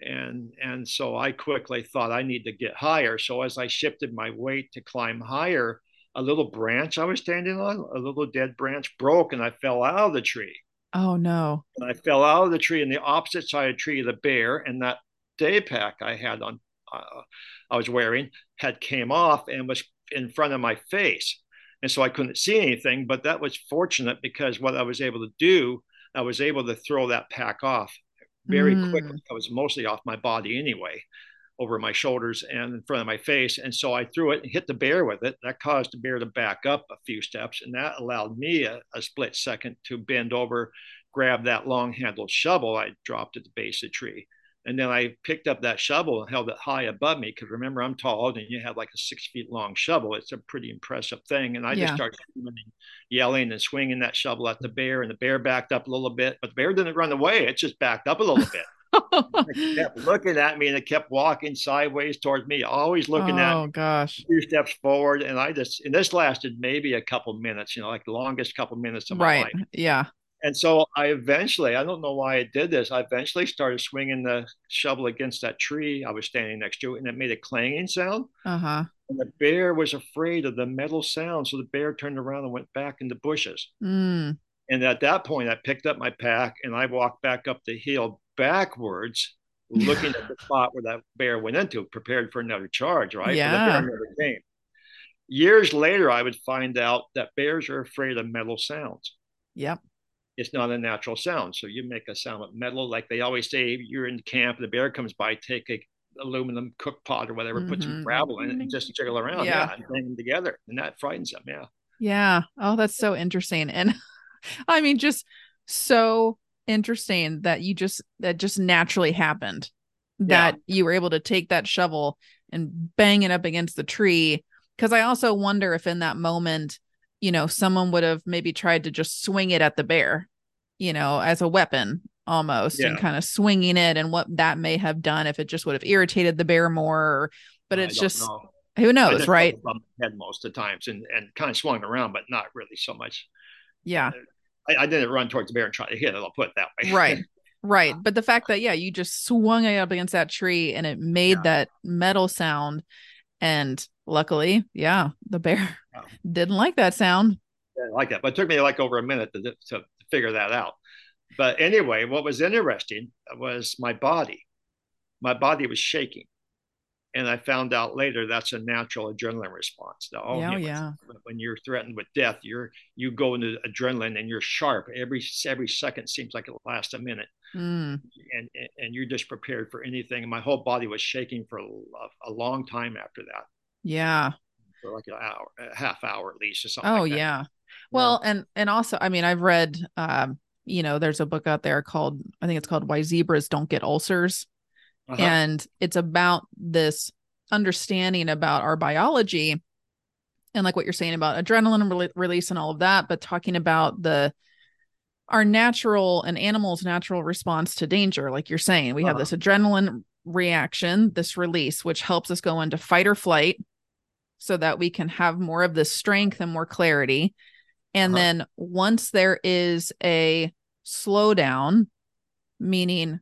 And, and so I quickly thought I need to get higher. So as I shifted my weight to climb higher, a little branch I was standing on, a little dead branch broke and I fell out of the tree. Oh no. And I fell out of the tree and the opposite side of the tree, the bear and that day pack I had on, uh, I was wearing had came off and was in front of my face and so I couldn't see anything. But that was fortunate because what I was able to do, I was able to throw that pack off very mm. quickly. I was mostly off my body anyway, over my shoulders and in front of my face. And so I threw it and hit the bear with it. That caused the bear to back up a few steps, and that allowed me a, a split second to bend over, grab that long handled shovel I dropped at the base of the tree and then I picked up that shovel and held it high above me because remember I'm tall and you have like a six feet long shovel. It's a pretty impressive thing. And I yeah. just started yelling and swinging that shovel at the bear, and the bear backed up a little bit, but the bear didn't run away. It just backed up a little bit. it kept looking at me and it kept walking sideways towards me, always looking oh, at me. Oh gosh. Two steps forward. And I just and this lasted maybe a couple minutes, you know, like the longest couple minutes of my life. right. life. Yeah. And so I eventually, I don't know why I did this. I eventually started swinging the shovel against that tree I was standing next to, and it made a clanging sound. Uh huh. And the bear was afraid of the metal sound, so the bear turned around and went back in the bushes. Mm. And at that point, I picked up my pack and I walked back up the hill backwards, looking at the spot where that bear went into, prepared for another charge. Right? Yeah. The bear never came. Years later, I would find out that bears are afraid of metal sounds. Yep it's not a natural sound. So you make a sound with metal, like they always say, you're in camp, the bear comes by, take a aluminum cook pot or whatever, mm-hmm. put some mm-hmm. gravel in it and just jiggle around. Yeah. yeah and bang them together. And that frightens them. Yeah. Yeah. Oh, that's so interesting. And I mean, just so interesting that you just, that just naturally happened that yeah. you were able to take that shovel and bang it up against the tree. Cause I also wonder if in that moment, you know, someone would have maybe tried to just swing it at the bear you know, as a weapon almost yeah. and kind of swinging it and what that may have done if it just would have irritated the bear more. But it's just know. who knows, right? Head most of the times and, and kind of swung around, but not really so much. Yeah. I, I didn't run towards the bear and try to hit it. I'll put it that way. Right. Right. But the fact that, yeah, you just swung it up against that tree and it made yeah. that metal sound. And luckily, yeah, the bear yeah. didn't like that sound. Yeah, like that. But it took me like over a minute to, to figure that out. But anyway, what was interesting was my body. My body was shaking. And I found out later that's a natural adrenaline response. Now, oh, yeah, yeah. When you're threatened with death, you're you go into adrenaline and you're sharp. Every every second seems like it lasts a minute, mm. and and you're just prepared for anything. And my whole body was shaking for a, a long time after that. Yeah, for like an hour, a half hour at least, or something. Oh like yeah, well, yeah. and and also, I mean, I've read, um, you know, there's a book out there called, I think it's called "Why Zebras Don't Get Ulcers," uh-huh. and it's about this understanding about our biology, and like what you're saying about adrenaline re- release and all of that, but talking about the our natural and animals' natural response to danger. Like you're saying, we have uh-huh. this adrenaline reaction, this release, which helps us go into fight or flight so that we can have more of this strength and more clarity. And uh-huh. then once there is a slowdown, meaning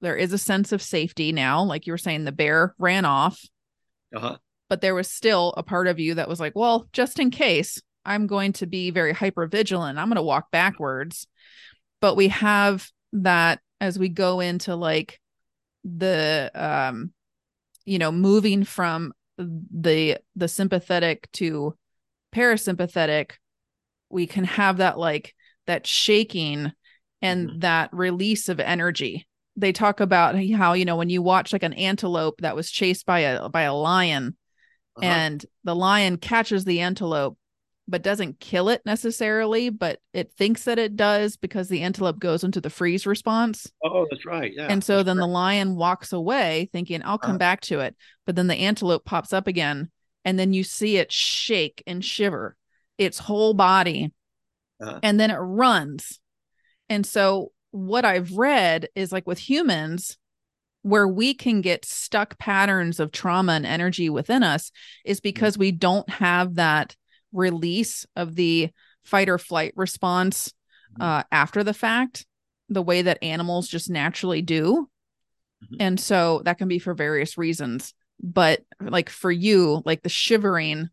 there is a sense of safety now, like you were saying, the bear ran off. Uh-huh. But there was still a part of you that was like, well, just in case, I'm going to be very hyper vigilant. I'm going to walk backwards. But we have that as we go into like the um you know moving from the the sympathetic to parasympathetic we can have that like that shaking and mm-hmm. that release of energy they talk about how you know when you watch like an antelope that was chased by a by a lion uh-huh. and the lion catches the antelope but doesn't kill it necessarily, but it thinks that it does because the antelope goes into the freeze response. Oh, that's right. Yeah. And so then right. the lion walks away thinking, I'll come uh-huh. back to it. But then the antelope pops up again. And then you see it shake and shiver its whole body. Uh-huh. And then it runs. And so what I've read is like with humans, where we can get stuck patterns of trauma and energy within us is mm-hmm. because we don't have that release of the fight or flight response mm-hmm. uh, after the fact, the way that animals just naturally do. Mm-hmm. And so that can be for various reasons. But like for you, like the shivering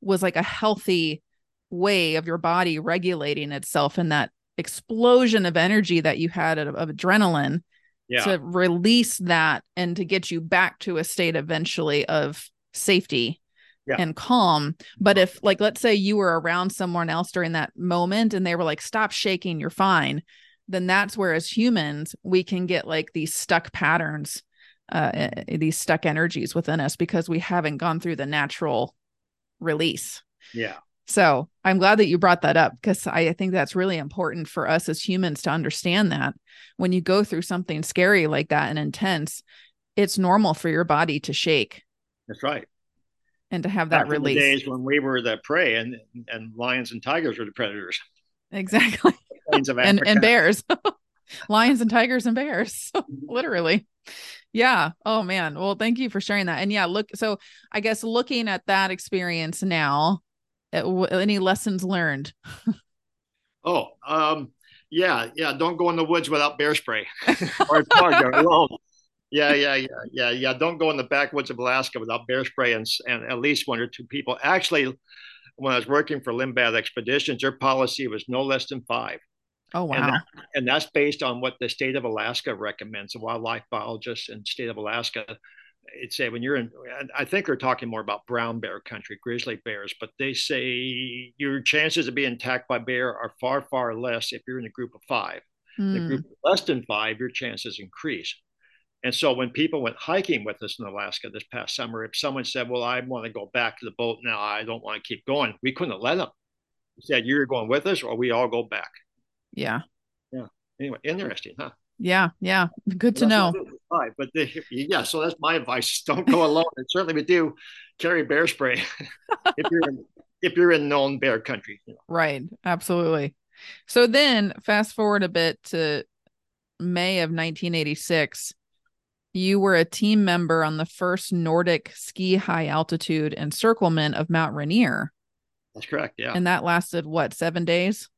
was like a healthy way of your body regulating itself in that explosion of energy that you had of, of adrenaline yeah. to release that and to get you back to a state eventually of safety yeah. and calm. But if, like, let's say you were around someone else during that moment and they were like, stop shaking, you're fine, then that's where, as humans, we can get like these stuck patterns, uh, eh, eh, these stuck energies within us because we haven't gone through the natural release. Yeah. So I'm glad that you brought that up because I think that's really important for us as humans to understand that when you go through something scary like that and intense, it's normal for your body to shake. That's right and to have that Back release. days when we were the prey and and lions and tigers were the predators. Exactly. and and bears. lions and tigers and bears. Literally. Yeah. Oh man. Well, thank you for sharing that. And yeah, look so I guess looking at that experience now, any lessons learned? oh, um yeah, yeah, don't go in the woods without bear spray or target alone yeah, yeah, yeah, yeah, yeah. Don't go in the backwoods of Alaska without bear spray and, and at least one or two people. Actually, when I was working for Lindblad Expeditions, their policy was no less than five. Oh wow! And, that, and, that's based on what the state of Alaska recommends. The wildlife biologists in state of Alaska, it say when you're in, I think they're talking more about brown bear country, grizzly bears, but they say your chances of being attacked by bear are far, far less if you're in a group of five. Mm. The group less than five, your chances increase. And so when people went hiking with us in Alaska this past summer, if someone said, Well, I want to go back to the boat now, I don't want to keep going, we couldn't let them. We said, You're going with us or we all go back. Yeah. Yeah. Anyway, interesting, huh? Yeah. Yeah. Good to know. Right. But the, yeah, so that's my advice. Don't go alone. and certainly we do carry bear spray if you're in, if you're in known bear country. You know. Right. Absolutely. So then fast forward a bit to May of 1986 you were a team member on the first Nordic ski high altitude encirclement of Mount Rainier. That's correct. Yeah. And that lasted what, seven days?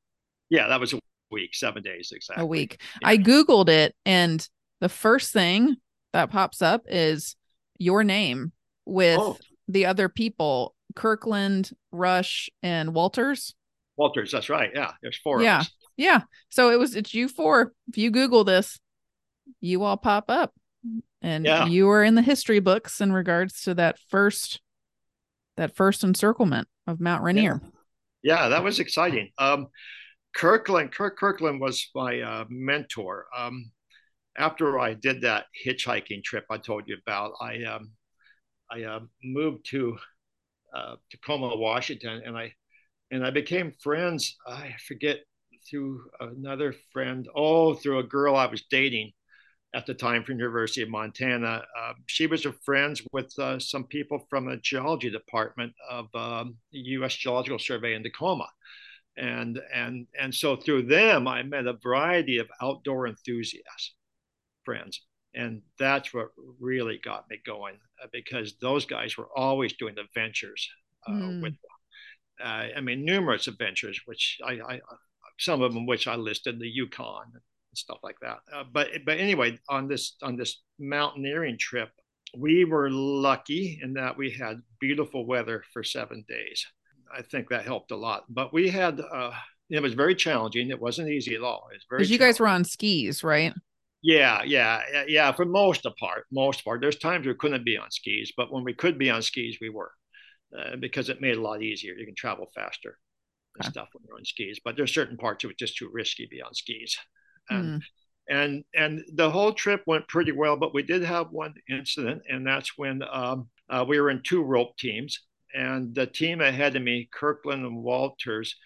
Yeah, that was a week, seven days exactly. A week. Yeah. I Googled it, and the first thing that pops up is your name with oh. the other people Kirkland, Rush, and Walters. Walters, that's right. Yeah, there's four. Yeah. Yeah. So it was, it's you four. If you Google this, you all pop up and yeah. you were in the history books in regards to that first that first encirclement of Mount Rainier. Yeah, yeah that was exciting. Um, Kirkland, Kirk Kirkland was my uh, mentor. Um, after I did that hitchhiking trip I told you about, I um, I uh, moved to uh, Tacoma, Washington, and I and I became friends. I forget through another friend. Oh, through a girl I was dating at the time from University of Montana. Uh, she was friends with uh, some people from the geology department of um, U.S. Geological Survey in Tacoma. And and and so through them i met a variety of outdoor enthusiasts friends and that's what really got me going uh, because those guys were always doing adventures uh, mm. with uh, i mean numerous adventures which I, I, some of them which i listed the yukon and stuff like that. Uh, but but anyway on this on this mountaineering trip we were lucky in that we had beautiful weather for seven days I think that helped a lot. But we had uh, it was very challenging. It wasn't easy at all. It's very because you guys were on skis, right? Yeah, yeah, yeah. For most part, most part. There's times we couldn't be on skis, but when we could be on skis, we were uh, because it made it a lot easier. You can travel faster and okay. stuff when you're on skis. But there's certain parts it was just too risky to be on skis. And, mm. and and the whole trip went pretty well, but we did have one incident, and that's when um, uh, we were in two rope teams and the team ahead of me, Kirkland and Walters,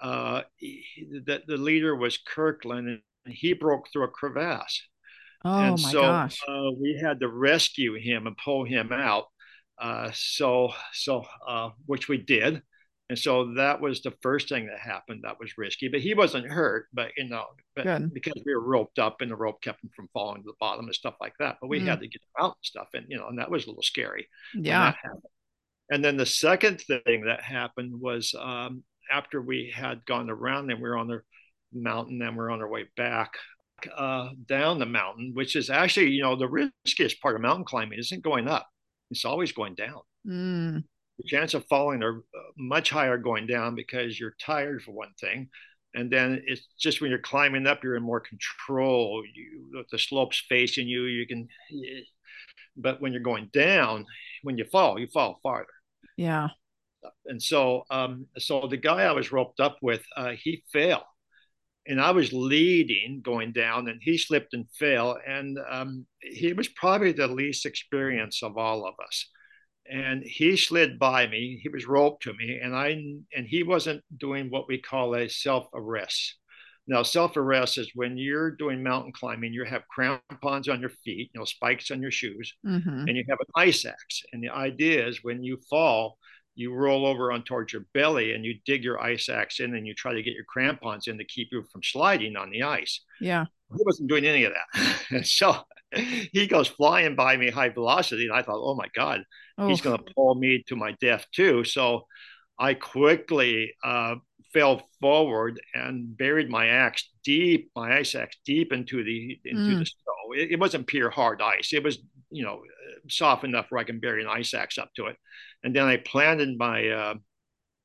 uh, the, the leader was Kirkland, and he broke through a crevasse. Oh and my so, gosh! Uh, we had to rescue him and pull him out. Uh, so, so uh, which we did, and so that was the first thing that happened. That was risky, but he wasn't hurt. But you know, but because we were roped up and the rope kept him from falling to the bottom and stuff like that. But we mm. had to get him out and stuff, and you know, and that was a little scary. Yeah. And then the second thing that happened was um, after we had gone around and we were on the mountain and we we're on our way back uh, down the mountain, which is actually, you know, the riskiest part of mountain climbing isn't going up. It's always going down. Mm. The chance of falling are uh, much higher going down because you're tired for one thing. And then it's just when you're climbing up, you're in more control. You, the slopes facing you, you can, but when you're going down, when you fall, you fall farther. Yeah. And so, um, so the guy I was roped up with, uh, he fell, and I was leading going down, and he slipped and fell, and um, he was probably the least experienced of all of us. And he slid by me. He was roped to me, and I and he wasn't doing what we call a self arrest. Now, self arrest is when you're doing mountain climbing, you have crampons on your feet, you know, spikes on your shoes, mm-hmm. and you have an ice axe. And the idea is when you fall, you roll over on towards your belly and you dig your ice axe in and you try to get your crampons in to keep you from sliding on the ice. Yeah. He wasn't doing any of that. so he goes flying by me high velocity. And I thought, oh my God, oh. he's going to pull me to my death too. So I quickly uh, fell forward and buried my axe deep, my ice axe deep into the into mm. the snow. It, it, wasn't pure hard ice. It was, you know, soft enough where I can bury an ice axe up to it. And then I planted my uh,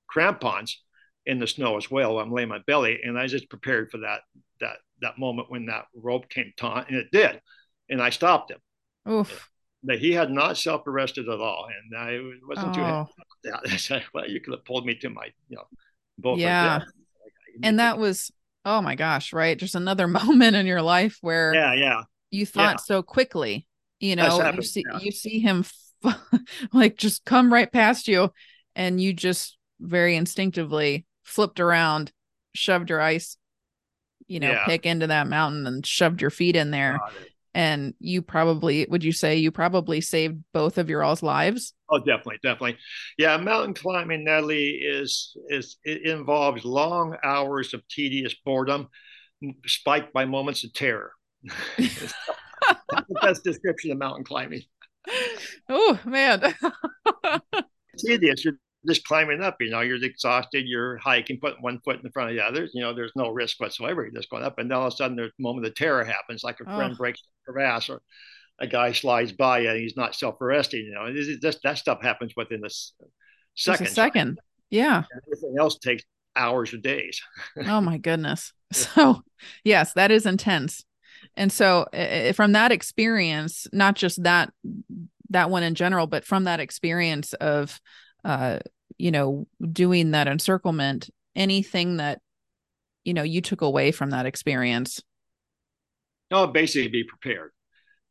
crampons in the snow as well. I'm laying my belly, and I just prepared for that that that moment when that rope came taut, and it did, and I stopped him. Oof. That he had not self-arrested at all, and I wasn't oh. too happy about that. I said, "Well, you could have pulled me to my, you know, both yeah like and that was oh my gosh right just another moment in your life where yeah yeah you thought yeah. so quickly you know you see yeah. you see him like just come right past you and you just very instinctively flipped around shoved your ice you know yeah. pick into that mountain and shoved your feet in there and you probably would you say you probably saved both of your all's lives? Oh definitely definitely. Yeah mountain climbing natalie is is it involves long hours of tedious boredom spiked by moments of terror. That's the best description of mountain climbing. Oh man. Tedious. You're just climbing up, you know, you're exhausted, you're hiking, putting one foot in front of the other, you know, there's no risk whatsoever. You're just going up. And then all of a sudden, there's a moment of terror happens, like a oh. friend breaks a crevasse or a guy slides by and he's not self arresting, you know, this, is just, that stuff happens within a second. a second. Yeah. everything else takes hours or days. oh, my goodness. So, yes, that is intense. And so, uh, from that experience, not just that that one in general, but from that experience of uh, you know, doing that encirclement, anything that, you know, you took away from that experience? No, basically be prepared.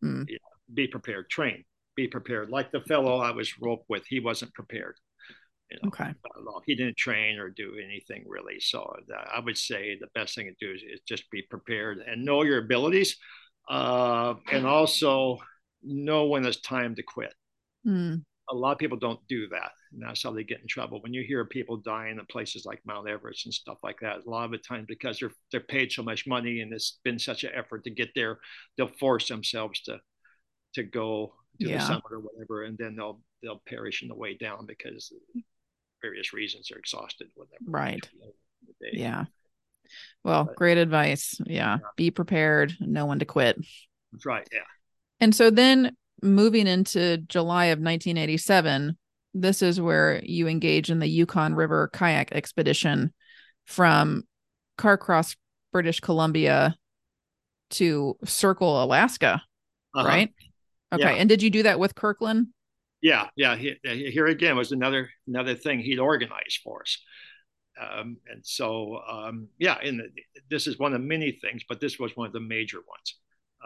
Mm. Yeah, be prepared, train, be prepared. Like the fellow I was roped with, he wasn't prepared. You know, okay. He didn't train or do anything really. So I would say the best thing to do is, is just be prepared and know your abilities, uh, and also know when it's time to quit. Mm a lot of people don't do that. And that's how they get in trouble. When you hear people dying in places like Mount Everest and stuff like that, a lot of the time because they're they're paid so much money and it's been such an effort to get there, they'll force themselves to to go to yeah. the summit or whatever, and then they'll they'll perish in the way down because various reasons they're exhausted, whatever. Right. Yeah. Well, but, great advice. Yeah. yeah. Be prepared. Know when to quit. That's right. Yeah. And so then moving into July of 1987, this is where you engage in the Yukon River kayak expedition from Carcross, British Columbia to Circle, Alaska, uh-huh. right? Okay. Yeah. And did you do that with Kirkland? Yeah, yeah. He, here again was another another thing he'd organized for us. Um, and so, um, yeah, and this is one of many things, but this was one of the major ones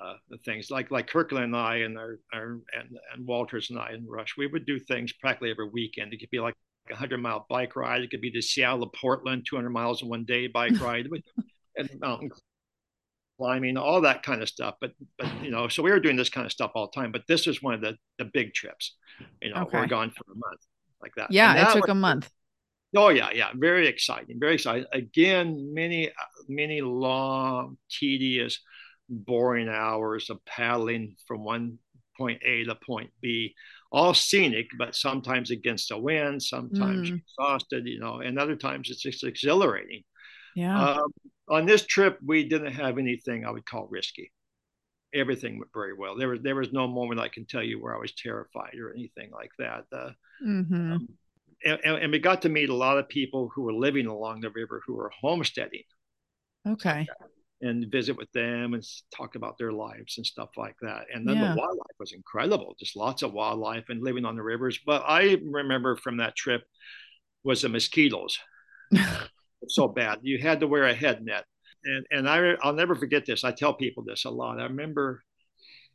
uh, the things like like Kirkland and I and our, our and, and Walters and I and Rush, we would do things practically every weekend. It could be like a hundred mile bike ride. It could be the Seattle to Portland, 200 miles in one day bike ride, and mountain climbing, all that kind of stuff. But but you know, so we were doing this kind of stuff all the time. But this was one of the the big trips. You know, okay. we're gone for a month like that. Yeah, that it took was, a month. Oh yeah, yeah, very exciting, very exciting. Again, many many long, tedious boring hours of paddling from one point A to point B, all scenic, but sometimes against the wind, sometimes mm. exhausted, you know, and other times it's just exhilarating. Yeah. Um, on this trip, we didn't have anything I would call risky. Everything went very well. There was there was no moment I can tell you where I was terrified or anything like that. Uh, mm-hmm. um, and, and, we got to meet a lot of people who were living along the river who were homesteading. Okay and visit with them and talk about their lives and stuff like that. And then yeah. the wildlife was incredible, just lots of wildlife and living on the rivers. But I remember from that trip was the mosquitoes. so bad. You had to wear a head net. And and I I'll never forget this. I tell people this a lot. I remember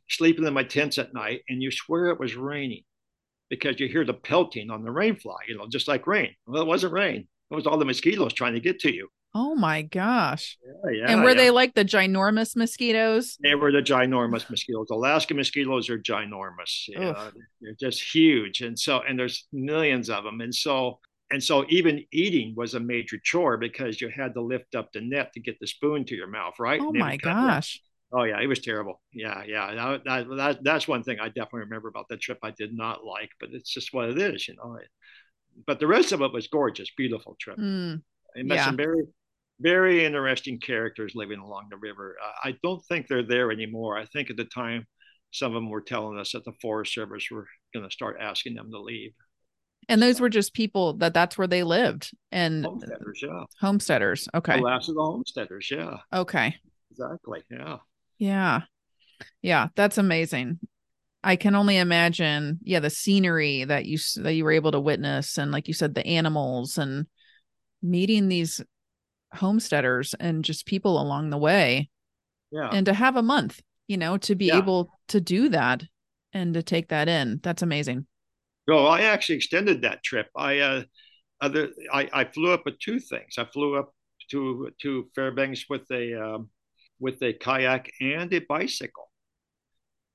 sleeping in my tents at night and you swear it was raining because you hear the pelting on the rain fly, you know, just like rain. Well, it wasn't rain. It was all the mosquitoes trying to get to you. Oh my gosh. Yeah, yeah, and were yeah. they like the ginormous mosquitoes? They were the ginormous mosquitoes. Alaska mosquitoes are ginormous. Yeah, they're just huge. And so, and there's millions of them. And so, and so even eating was a major chore because you had to lift up the net to get the spoon to your mouth, right? Oh my gosh. Oh yeah, it was terrible. Yeah, yeah. That, that, that, that's one thing I definitely remember about that trip. I did not like, but it's just what it is, you know. But the rest of it was gorgeous, beautiful trip. Mm, I met yeah. some very very interesting characters living along the river. Uh, I don't think they're there anymore. I think at the time, some of them were telling us that the Forest Service were going to start asking them to leave. And those were just people that that's where they lived and homesteaders, yeah. Homesteaders. Okay. The last of the homesteaders, yeah. Okay. Exactly. Yeah. Yeah. Yeah. That's amazing. I can only imagine, yeah, the scenery that you that you were able to witness, and like you said, the animals and meeting these homesteaders and just people along the way. Yeah. And to have a month, you know, to be yeah. able to do that and to take that in. That's amazing. No, I actually extended that trip. I uh other I, I flew up with two things. I flew up to to Fairbanks with a um, with a kayak and a bicycle.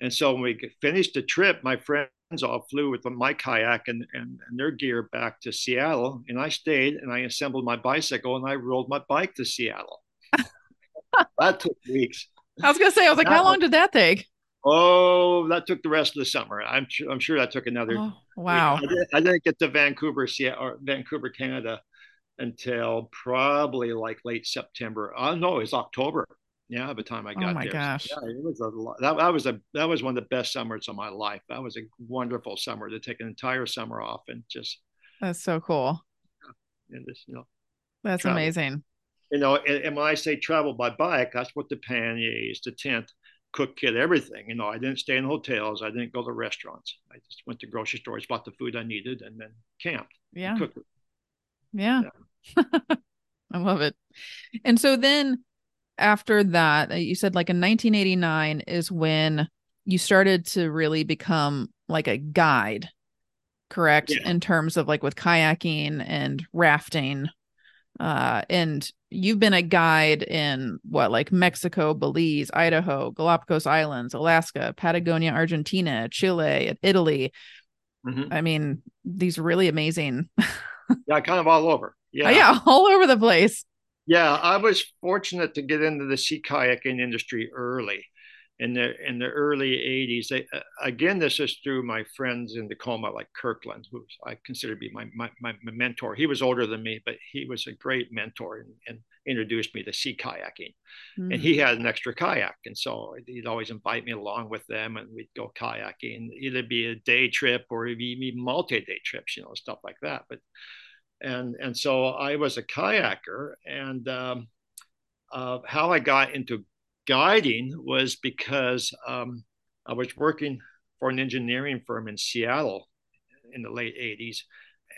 And so when we finished the trip, my friend all flew with my kayak and, and, and, their gear back to Seattle. And I stayed and I assembled my bicycle and I rolled my bike to Seattle. that took weeks. I was going to say, I was like, how long did that take? Oh, that took the rest of the summer. I'm, I'm sure that took another. Oh, wow. I, did, I didn't get to Vancouver, Seattle, or Vancouver, Canada until probably like late September. Oh, no, it's October yeah, by the time I oh got oh my there. gosh. Yeah, it was a lot. That, that was a that was one of the best summers of my life. That was a wonderful summer to take an entire summer off and just. That's so cool. And just you know. That's travel. amazing. You know, and, and, when I say travel by bike, that's what the panniers, the tent, cook kit, everything. You know, I didn't stay in hotels. I didn't go to restaurants. I just went to grocery stores, bought the food I needed, and then camped. Yeah. Yeah. yeah. I love it. And so then after that, you said like in 1989 is when you started to really become like a guide, correct? Yeah. In terms of like with kayaking and rafting. Uh, and you've been a guide in what, like Mexico, Belize, Idaho, Galapagos Islands, Alaska, Patagonia, Argentina, Chile, Italy. Mm-hmm. I mean, these really amazing. yeah, kind of all over. Yeah. yeah, all over the place. Yeah, I was fortunate to get into the sea kayaking industry early in the in the early 80s they, uh, again this is through my friends in tacoma like kirkland who i consider to be my, my, my mentor. He was older than me but he was a great mentor and, and introduced me to sea kayaking. Mm. and he had an extra kayak and so he'd always invite me along with them and we'd go kayaking either be a day trip or be multi-day trips you know stuff like that. But and and so i was a kayaker and um, uh, how i got into guiding was because um, I was working for an engineering firm in Seattle in the late 80s.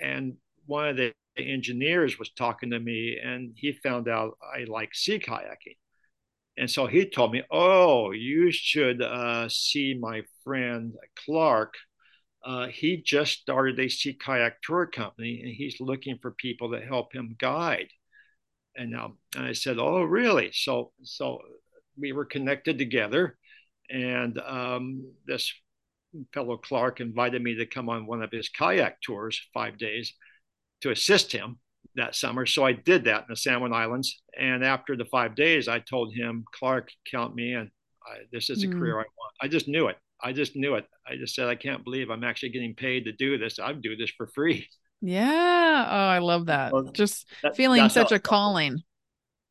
And one of the engineers was talking to me and he found out I like sea kayaking. And so he told me, Oh, you should uh, see my friend Clark. Uh, he just started a sea kayak tour company and he's looking for people to help him guide. And, um, and I said, Oh, really? So, so we were connected together. And um, this fellow Clark invited me to come on one of his kayak tours, five days, to assist him that summer. So I did that in the San Juan Islands. And after the five days, I told him, Clark, count me in. I, this is a mm. career I want. I just knew it. I just knew it. I just said, I can't believe I'm actually getting paid to do this. I do this for free. Yeah. Oh, I love that. Well, just that, feeling such a calling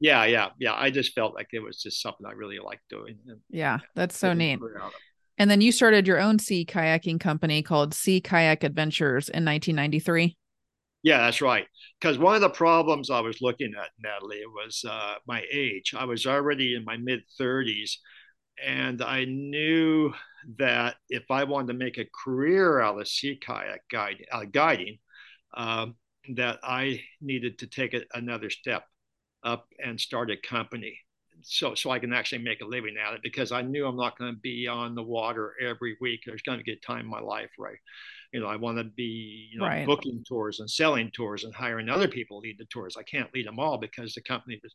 yeah, yeah, yeah. I just felt like it was just something I really liked doing. And, yeah, that's so neat. And then you started your own sea kayaking company called Sea Kayak Adventures in 1993. Yeah, that's right. Because one of the problems I was looking at, Natalie, was uh, my age. I was already in my mid 30s, and I knew that if I wanted to make a career out of sea kayak guide, uh, guiding, um, that I needed to take it another step up and start a company so so I can actually make a living at it because I knew I'm not going to be on the water every week. There's going to get time in my life, right? You know, I want to be you know right. booking tours and selling tours and hiring other people to lead the tours. I can't lead them all because the company is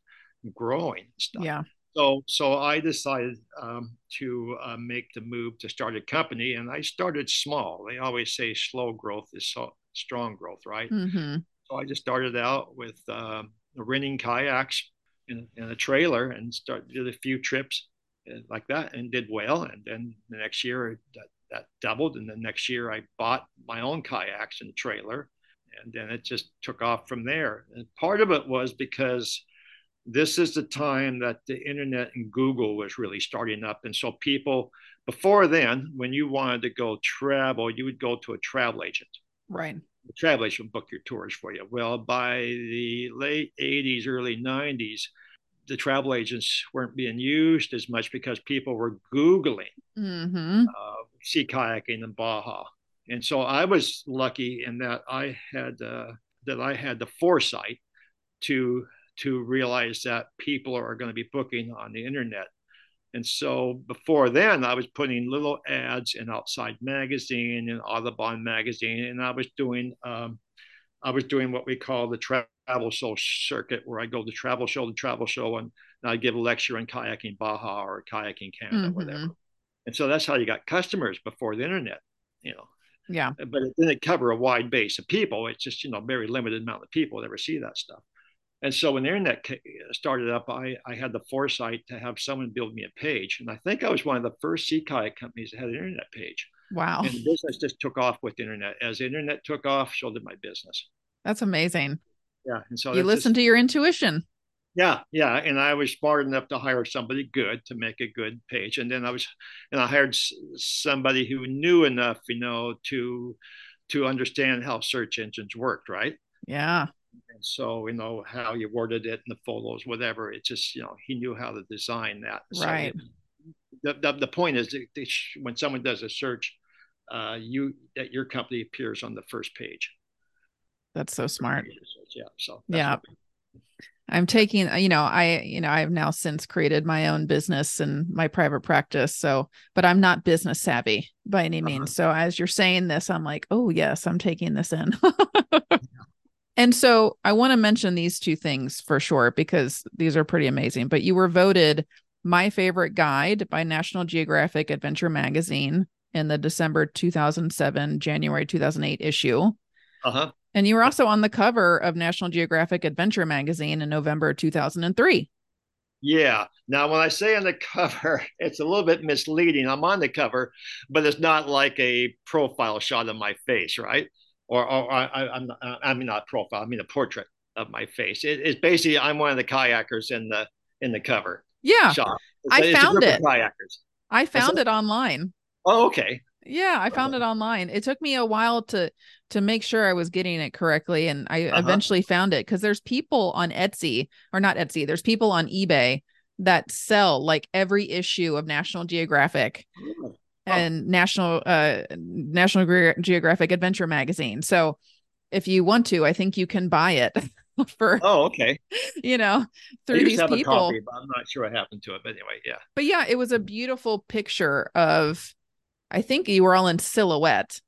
growing stuff. Yeah. So so I decided um, to uh, make the move to start a company, and I started small. They always say slow growth is so strong growth, right? Mm-hmm. So I just started out with. Um, renting kayaks in, in a trailer and started did a few trips uh, like that and did well. And then the next year that, that doubled. And the next year I bought my own kayaks and trailer. And then it just took off from there. And part of it was because this is the time that the internet and Google was really starting up. And so people, before then, when you wanted to go travel, you would go to a travel agent. Right the travel agent will book your tours for you. Well, by the late 80s, early 90s, the travel agents weren't being used as much because people were Googling mm-hmm. uh, sea kayaking in Baja. And so I was lucky in that I had uh, that I had the foresight to to realize that people are going to be booking on the internet and so before then, I was putting little ads in Outside Magazine and Audubon Magazine, and I was doing um, I was doing what we call the travel show circuit, where I go to travel show to travel show, and, and I give a lecture on kayaking Baja or kayaking Canada, mm-hmm. whatever. And so that's how you got customers before the internet, you know. Yeah. But it didn't cover a wide base of people. It's just you know very limited amount of people that ever see that stuff. And so when the internet uh, started up, I, I had the foresight to have someone build me a page. And I think I was one of the first sea kayak companies that had an internet page. Wow. And the business just took off with the internet. As the internet took off, so did my business. That's amazing. Yeah. And so you listen to your intuition. Yeah, yeah, and I was smart enough to hire somebody good to make a good page, and then I was, and I hired somebody who knew enough, you know, to to understand how search engines worked, right? Yeah and so you know how you worded it in the photos whatever it just you know he knew how to design that right the, the, the point is that when someone does a search uh, you that your company appears on the first page that's so smart yeah so yeah I'm taking, you know, I, you know, I've now since created my own business and my private practice. So, but I'm not business savvy by any means. Uh-huh. So as you're saying this, I'm like, oh yes, I'm taking this in. And so I want to mention these two things for sure because these are pretty amazing. But you were voted my favorite guide by National Geographic Adventure Magazine in the December 2007, January 2008 issue. Uh huh. And you were also on the cover of National Geographic Adventure magazine in November 2003. Yeah. Now, when I say on the cover, it's a little bit misleading. I'm on the cover, but it's not like a profile shot of my face, right? Or, or I, am I mean not profile. I mean a portrait of my face. It, it's basically I'm one of the kayakers in the in the cover. Yeah, shot. It's, I found it. Kayakers. I found it online. Oh, okay. Yeah, I found it online. It took me a while to to make sure I was getting it correctly, and I uh-huh. eventually found it because there's people on Etsy or not Etsy. There's people on eBay that sell like every issue of National Geographic oh. And National uh National Geographic Adventure magazine. So if you want to, I think you can buy it for oh okay you know through these people. Copy, I'm not sure what happened to it, but anyway, yeah. But yeah, it was a beautiful picture of I think you were all in silhouette.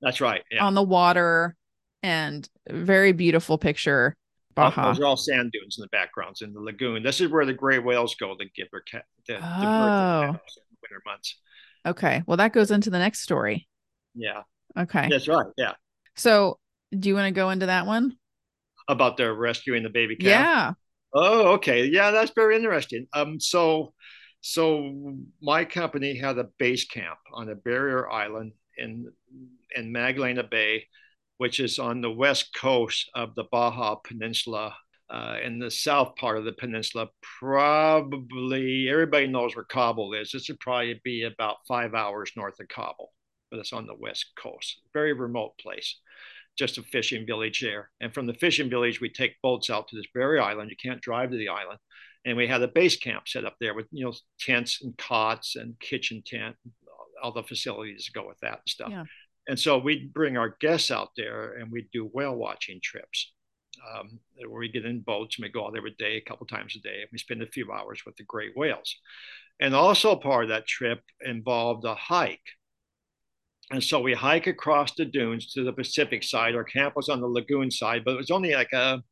That's right. Yeah. On the water and very beautiful picture. Baja. Those are all sand dunes in the backgrounds in the lagoon. This is where the gray whales go to give their cat the, oh. the in winter months. Okay. Well, that goes into the next story. Yeah. Okay. That's right. Yeah. So do you want to go into that one? About the rescuing the baby calf? Yeah. Oh, okay. Yeah, that's very interesting. Um, so so my company had a base camp on a barrier island in in Magdalena Bay, which is on the west coast of the Baja Peninsula. Uh, in the south part of the peninsula, probably everybody knows where Cabo is. This would probably be about five hours north of Cabo, but it's on the west coast. Very remote place, just a fishing village there. And from the fishing village, we take boats out to this very island. You can't drive to the island and we had a base camp set up there with you know tents and cots and kitchen tent, all the facilities go with that and stuff. Yeah. And so we'd bring our guests out there and we'd do whale watching trips. Um, where we get in boats and we go out every day, a couple times a day, and we spend a few hours with the great whales. And also part of that trip involved a hike. And so we hike across the dunes to the Pacific side. Our camp was on the lagoon side, but it was only like a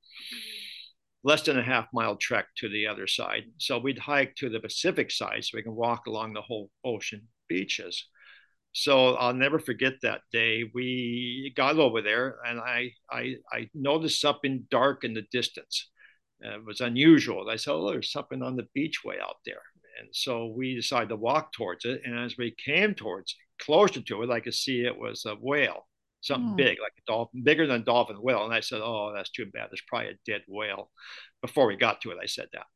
less than a half mile trek to the other side. So we'd hike to the Pacific side so we can walk along the whole ocean beaches. So I'll never forget that day. We got over there and I I, I noticed something dark in the distance. Uh, it was unusual. I said, oh, there's something on the beachway out there. And so we decided to walk towards it. And as we came towards it, closer to it, I could see it was a whale something oh. big, like a dolphin, bigger than a dolphin whale. And I said, Oh, that's too bad. There's probably a dead whale. Before we got to it, I said that.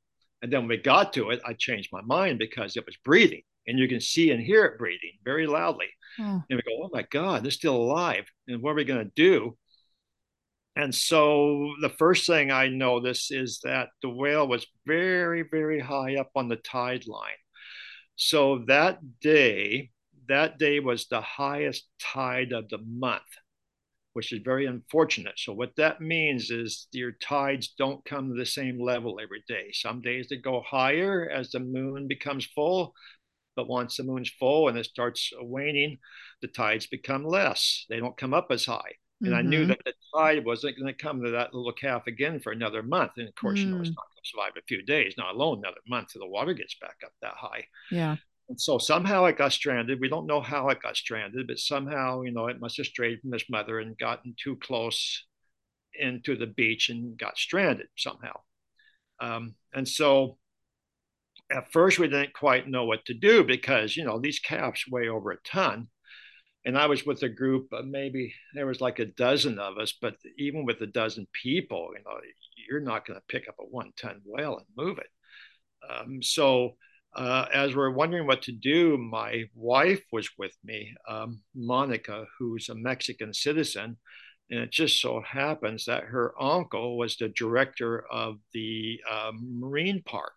And then when we got to it, I changed my mind because it was breathing. And you can see and hear it breathing very loudly. Oh. And we go, Oh my God, they're still alive. And what are we going to do? And so the first thing I noticed is that the whale was very, very high up on the tide line. So that day, that day was the highest tide of the month, which is very unfortunate. So, what that means is your tides don't come to the same level every day. Some days they go higher as the moon becomes full, but once the moon's full and it starts waning, the tides become less. They don't come up as high. And mm-hmm. I knew mm-hmm. that the tide wasn't going to come to that little calf again for another month. And of course, mm. you know, it's mm. not going to survive a few days, not alone another month till the water gets back up that high. Yeah. And so somehow it got stranded. We don't know how it got stranded, but somehow, you know, it must have strayed from its mother and gotten too close into the beach and got stranded somehow. Um, and so at first we didn't quite know what to do because, you know, these calves weigh over a ton. And I was with a group, of maybe there was like a dozen of us, but even with a dozen people, you know, you're not going to pick up a one ton whale and move it. Um, so uh, as we're wondering what to do, my wife was with me, um, Monica, who's a Mexican citizen. And it just so happens that her uncle was the director of the uh, marine park.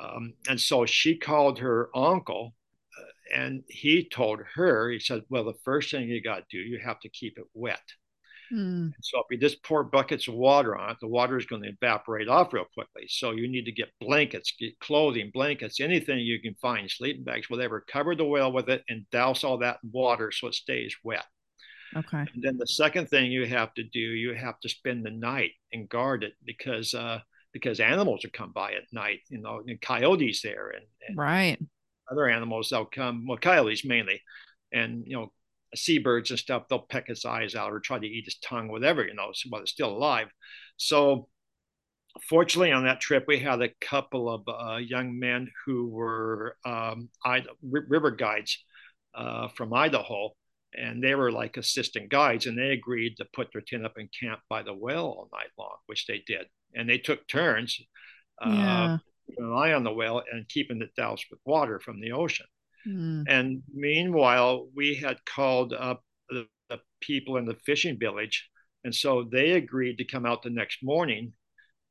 Um, and so she called her uncle uh, and he told her, he said, Well, the first thing you got to do, you have to keep it wet. Mm. So if you just pour buckets of water on it, the water is going to evaporate off real quickly. So you need to get blankets, get clothing, blankets, anything you can find, sleeping bags, whatever. Cover the well with it and douse all that water so it stays wet. Okay. And then the second thing you have to do, you have to spend the night and guard it because uh, because animals would come by at night. You know, and coyotes there and, and right other animals. They'll come. Well, coyotes mainly and you know seabirds and stuff they'll peck his eyes out or try to eat his tongue whatever you know while it's still alive so fortunately on that trip we had a couple of uh, young men who were um, river guides uh, from idaho and they were like assistant guides and they agreed to put their tent up in camp by the well all night long which they did and they took turns uh, yeah. keeping an eye on the whale and keeping it doused with water from the ocean mm. and meanwhile we had called up the, the people in the fishing village and so they agreed to come out the next morning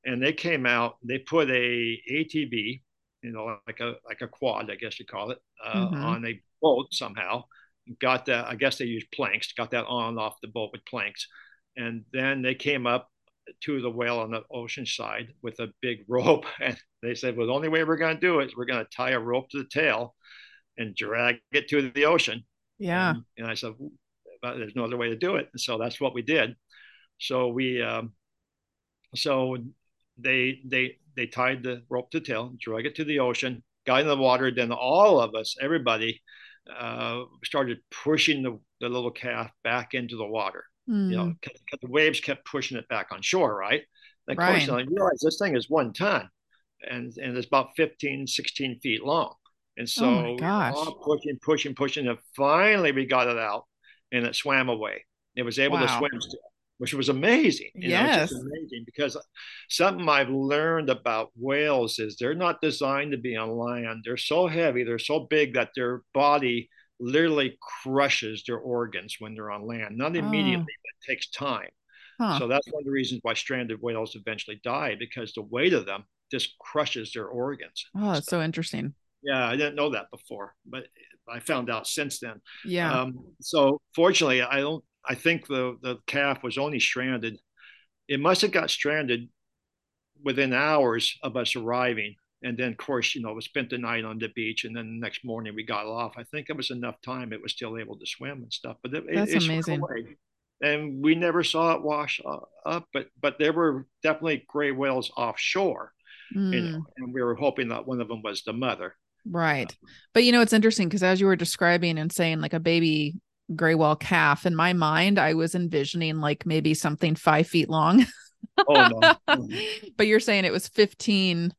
and they came out they put a atv you know like a like a quad i guess you call it uh, mm-hmm. on a boat somehow got that i guess they used planks got that on and off the boat with planks and then they came up to the whale on the ocean side with a big rope. And they said well the only way we're going to do it is we're going to tie a rope to the tail and drag it to the ocean. Yeah. And, and i said but there's no other way to do it. And so that's what we did. So we um, so they they they tied the rope to the tail drug it to the ocean got in the water. Then all of us everybody uh, started pushing the, the little calf back into the water. Mm. You know, hmm. the waves kept pushing it back on shore, right? And of right. course, I realized this thing is one ton and, and it's about 15, 16 feet long. And so oh gosh. pushing, pushing, pushing, and finally we got it out and it swam away. It was able wow. to swim still which was amazing. You yes. Know, amazing because something I've learned about whales is they're not designed to be on land. They're so heavy, they're so big that their body literally crushes their organs when they're on land. Not immediately, oh. but it takes time. Huh. So that's one of the reasons why stranded whales eventually die because the weight of them just crushes their organs. Oh, that's so interesting. Yeah, I didn't know that before, but I found out since then. Yeah. Um, so fortunately, I don't I think the the calf was only stranded. It must have got stranded within hours of us arriving. And then, of course, you know, we spent the night on the beach, and then the next morning we got off. I think it was enough time; it was still able to swim and stuff. But it, that's it, amazing. And we never saw it wash up, but but there were definitely gray whales offshore, mm. you know, mm. and we were hoping that one of them was the mother. Right. Um, but you know, it's interesting because as you were describing and saying like a baby gray whale calf in my mind i was envisioning like maybe something five feet long oh, no. but you're saying it was 15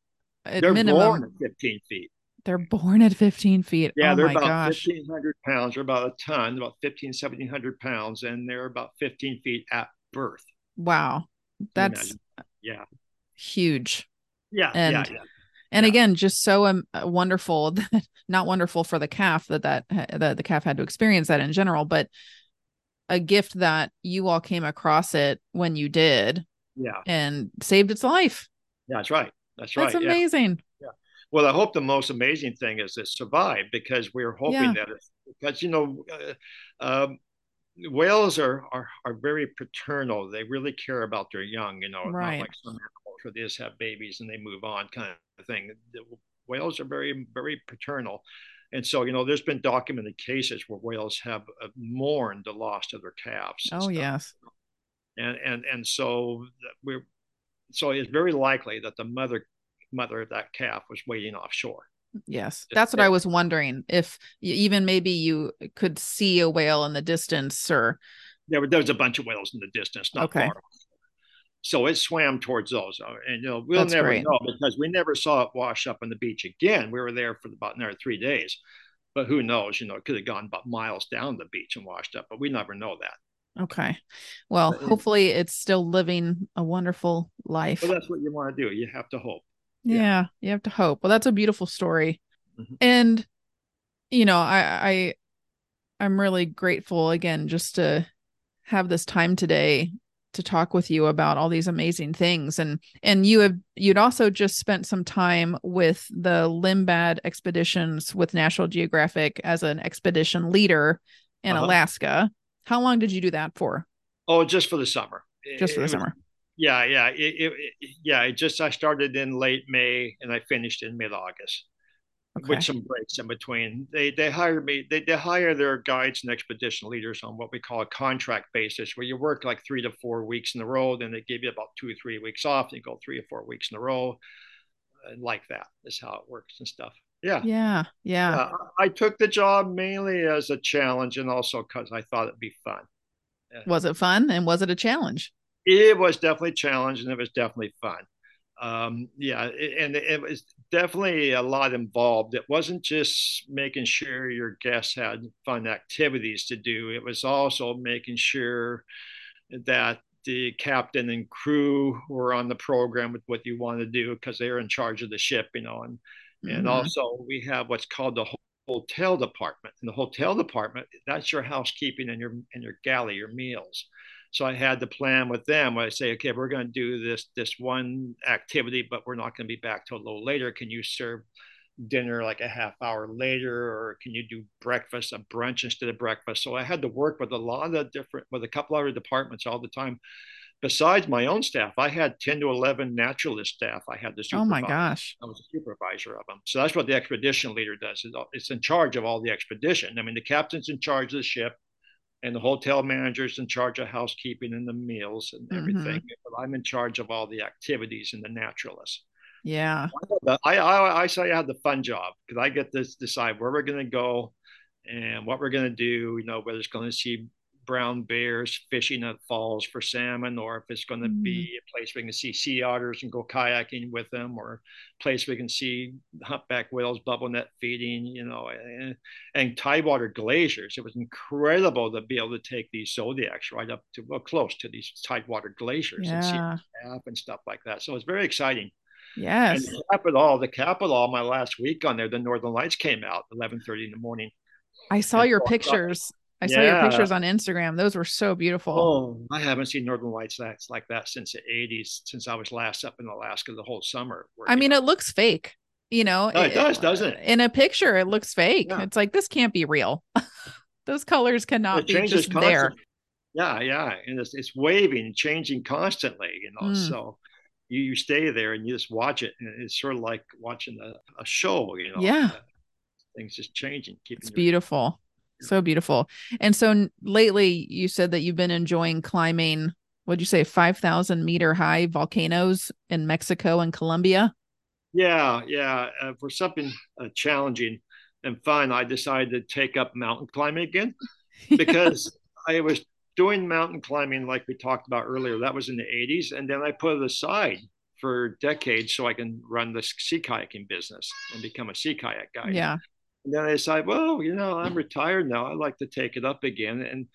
at they're minimum. born at 15 feet. They're born at 15 feet. Yeah oh they're about 1500 pounds. They're about a ton about 15 1700 pounds and they're about 15 feet at birth. Wow. That's yeah. huge. Yeah and yeah, yeah and yeah. again just so um, wonderful that not wonderful for the calf that that that the calf had to experience that in general but a gift that you all came across it when you did yeah. and saved its life. Yeah that's right that's right that's amazing yeah. yeah. well i hope the most amazing thing is it survived because we are hoping yeah. that it, because you know uh, um, whales are, are are very paternal they really care about their young you know right. not like some animals where they just have babies and they move on kind of thing the whales are very very paternal and so you know there's been documented cases where whales have uh, mourned the loss of their calves oh yes and and and so we're so it's very likely that the mother mother of that calf was waiting offshore Yes, that's what I was wondering. If even maybe you could see a whale in the distance, or there, there was a bunch of whales in the distance, not okay. far. So it swam towards those, uh, and you know we'll that's never great. know because we never saw it wash up on the beach again. We were there for about another three days, but who knows? You know, it could have gone about miles down the beach and washed up, but we never know that. Okay. Well, but, hopefully it's still living a wonderful life. Well, that's what you want to do. You have to hope yeah. yeah you have to hope well that's a beautiful story mm-hmm. and you know i i i'm really grateful again just to have this time today to talk with you about all these amazing things and and you have you'd also just spent some time with the Lindblad expeditions with National Geographic as an expedition leader in uh-huh. Alaska. How long did you do that for? Oh, just for the summer. Just for the it summer. Yeah, yeah, it, it, yeah. It just I started in late May and I finished in mid August, okay. with some breaks in between. They they hire me. They they hire their guides and expedition leaders on what we call a contract basis, where you work like three to four weeks in a row. Then they give you about two or three weeks off. And you go three or four weeks in a row, and like that is how it works and stuff. Yeah. Yeah. Yeah. I I took the job mainly as a challenge and also because I thought it'd be fun. Was it fun and was it a challenge? It was definitely a challenge and it was definitely fun. Um, yeah, and it was definitely a lot involved. It wasn't just making sure your guests had fun activities to do, it was also making sure that the captain and crew were on the program with what you want to do because they're in charge of the ship, you know, and and Mhm. also we have what's called the hotel department. And the hotel department, that's your housekeeping and your and your galley, your meals. So I had to plan with them. I say, okay, we're going to do this this one activity, but we're not going to be back till a little later. Can you serve dinner like a half hour later, or can you do breakfast, a brunch instead of breakfast? So I had to work with a lot of different, with a couple other departments all the time. Besides my own staff, I had 10 to 11 naturalist staff I had to Oh my gosh. I was a supervisor of them. So that's what the expedition leader does. It's in charge of all the expedition. I mean, the captain's in charge of the ship, and the hotel manager's in charge of housekeeping and the meals and everything. Mhm. But I'm in charge of all the activities and the naturalists. Yeah. I, I, I say I have the fun job because I get to decide where we're going to go and what we're going to do. You know, whether it's going to see brown bears fishing at falls for salmon, or if it's going to Mm. be a place we can see sea otters and go kayaking with them, or a place we can see humpback whales bubble net feeding. You know, and, and tidewater glaciers. It was incredible to be able to take these zodiacs right up to well close to these tidewater glaciers and see Yeah. them and stuff like that. So it's very exciting. Yes. to cap it all, the capital, my last week on there, the Northern Lights came out 11:30 in the morning. I saw And your so I. I saw your pictures on Instagram. Those were so beautiful. Oh, I haven't seen Northern Lights that's like that since the 80s, since I was last up in Alaska the whole summer. I mean, it looks fake. You know, No, it does, doesn't it? In a picture, it looks fake. Yeah. It's like this can't be real. Those colors cannot it be just there. Yeah, yeah, and it's it's waving, changing constantly. You know, Mm. so you, you stay there and you just watch it, and it's sort of like watching a, a show. You know, Yeah. things just changing, keeping It's your- beautiful. So beautiful. And so lately, you said that you've been enjoying climbing. What'd you say? Five thousand meter high volcanoes in Mexico and Colombia. Yeah, yeah. Uh, for something uh, challenging and fun, I decided to take up mountain climbing again because I was doing mountain climbing like we talked about earlier. That was in the 80s. And then I put it aside for decades so I can run the sea kayaking business and become a sea kayak guy. yeah. And then I decided, well, you know, I'm retired now. I'd like to take it up again. And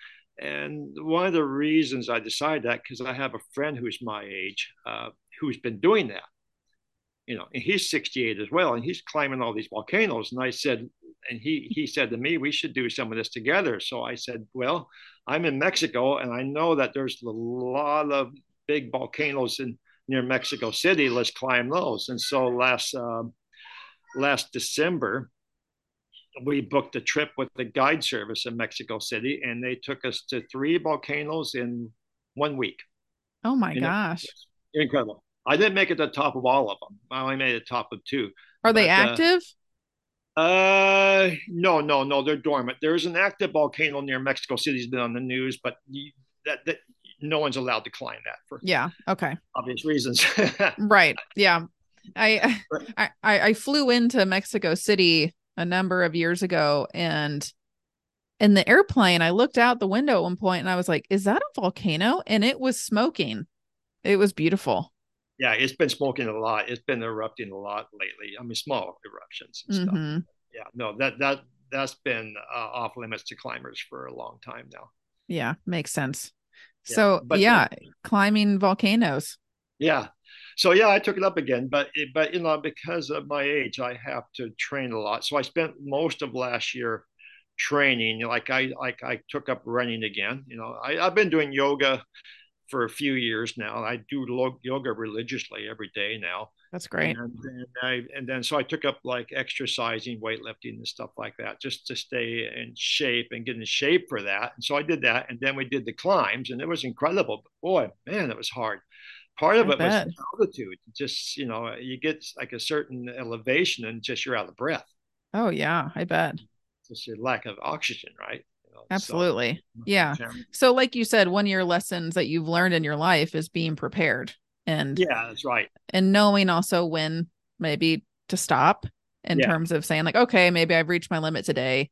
and one of the reasons I decided that because I have a friend who's my age uh, who's been doing that. You know, and he's 68 as well, and he's climbing all these volcanoes. And I said, and he he said to me, we should do some of this together. So I said, well, I'm in Mexico, and I know that there's a lot of big volcanoes in near Mexico City. Let's climb those. And so last um, last December, we booked a trip with the guide service in Mexico City, and they took us to three volcanoes in one week. Oh my know, gosh. Incredible. I didn't make it to the top of all of them. I only made it top of two. Are they but, uh, active? Uh, no, no, no, they're dormant. There's an active volcano near Mexico City's been on the news, but you, that that no one's allowed to climb that for yeah. Okay. obvious reasons. Right. Yeah. I I I flew into Mexico City a number of years ago and in the airplane I looked out the window at one point and I was like, is that a volcano? And it was smoking. It was beautiful. yeah, it's been smoking a lot. It's been erupting a lot lately. I mean, small eruptions and stuff. Mhm. Yeah, no, that that that's been uh, off limits to climbers for a long time now. Yeah, makes sense. Yeah, So yeah, climbing volcanoes. Yeah. So yeah, I took it up again, but it, but you know because of my age, I have to train a lot. So I spent most of last year training. Like I like I took up running again. You know, I, I've been doing yoga for a few years now. I do yoga religiously every day now. That's great. And then I and then so I took up like exercising, weightlifting, and stuff like that, just to stay in shape and get in shape for that. And so I did that, and then we did the climbs, and it was incredible. But boy, man, it was hard. Part of I it was altitude. Just you know, you get like a certain elevation, and just you're out of breath. Oh yeah, I bet. Just your lack of oxygen, right? You know, so- Absolutely. Yeah. So like you said, one of your lessons that you've learned in your life is being prepared and Yeah, that's right. and knowing also when maybe to stop in Yeah. terms of saying like, okay, maybe I've reached my limit today.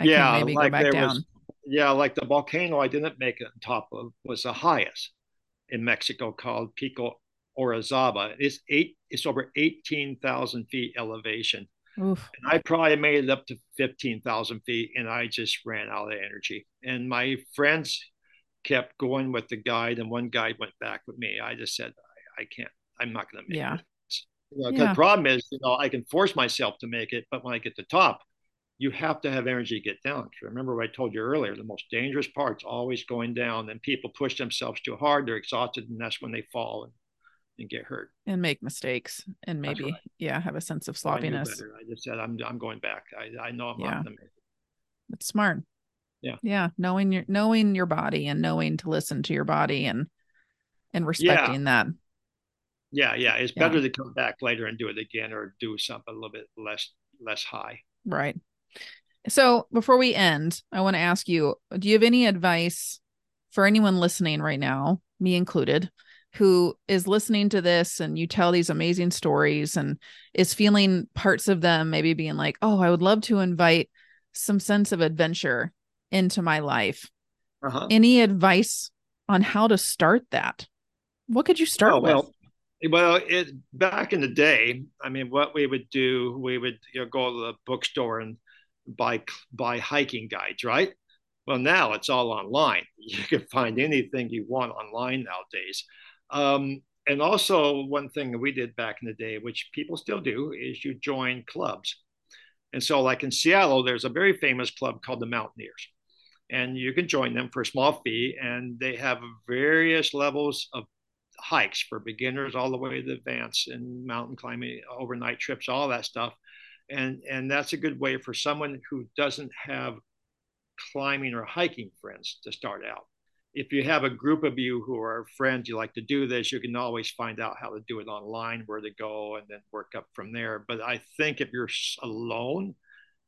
I yeah, can maybe like go back down. was, yeah, like the volcano I didn't make it on top of was the highest in Mexico called Pico Orizaba. It's eight, it's over 18,000 feet elevation. Oof. And I probably made it up to 15,000 feet and I just ran out of energy. And my friends kept going with the guide, and one guide went back with me. I just said, I, I can't, I'm not going to make Yeah. it. You know, Yeah. the problem is, you know, I can force myself to make it, but when I get to the top, you have to have energy to get down. Remember what I told you earlier, the most dangerous part's always going down, and people push themselves too hard, they're exhausted, and that's when they fall and, and get hurt. And make mistakes and maybe, right. yeah, have a sense of oh, I sloppiness. I just said, I'm, I'm going back. I, I know I'm Yeah. not going to make it. It's smart. Yeah. Yeah. Knowing your knowing your body and knowing to listen to your body and and respecting that. Yeah, yeah. It's Yeah. better to come back later and do it again or do something a little bit less less high. Right. So before we end, I want to ask you do you have any advice for anyone listening right now, me included, who is listening to this and you tell these amazing stories and is feeling parts of them maybe being like, oh, I would love to invite some sense of adventure into my life? Uh-huh. Any advice on how to start that? What could you start Oh, with? well, well, it back in the day, I mean, what we would do, we would you know, go to the bookstore and buy buy hiking guides, right? Well, now it's all online. You can find anything you want online nowadays. Um, and also, one thing that we did back in the day, which people still do, is you join clubs. And so, like in Seattle, there's a very famous club called the Mountaineers. And you can join them for a small fee, and they have various levels of hikes for beginners all the way to advanced and mountain climbing, overnight trips, all that stuff. And and that's a good way for someone who doesn't have climbing or hiking friends to start out. If you have a group of you who are friends, you like to do this, you can always find out how to do it online, where to go, and then work up from there. But I think if you're alone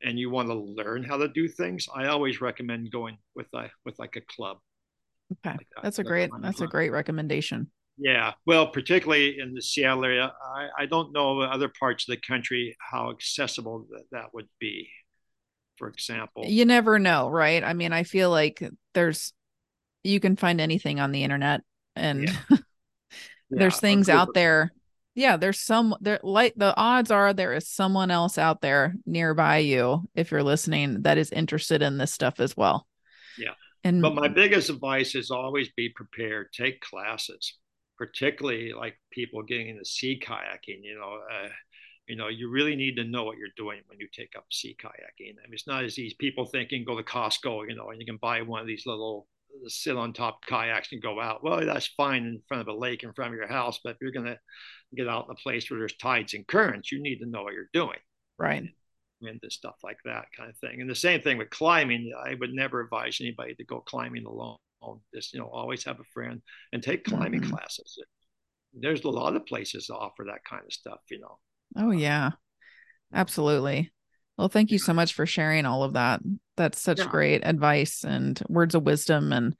and you want to learn how to do things, I always recommend going with a with like a club. Okay. like that. That's a great that's a great recommendation. Yeah, well, particularly in the Seattle area, I, I don't know other parts of the country how accessible that, that would be. For example, You never know, right? I mean, I feel like there's you can find anything on the internet and Yeah. there's Yeah, things out there. Yeah, there's some there like the odds are there is someone else out there nearby you if you're listening that is interested in this stuff as well. Yeah. And But my biggest advice is always be prepared. Take classes, particularly like people getting into sea kayaking. You know, uh, you know, you really need to know what you're doing when you take up sea kayaking. I mean, it's not as easy. People thinking go to Costco, you know, and you can buy one of these little sit on top kayaks and go out. Well, that's fine in front of a lake in front of your house, but if you're gonna get out in a place where there's tides and currents, you need to know what you're doing right. into stuff like that kind of thing. And the same thing with climbing. I would never advise anybody to go climbing alone. Just you know, always have a friend and take climbing Mhm. classes. There's a lot of places that offer that kind of stuff. You know. Oh yeah. Absolutely. Well, thank you so much for sharing all of that. That's such Yeah. great advice and words of wisdom and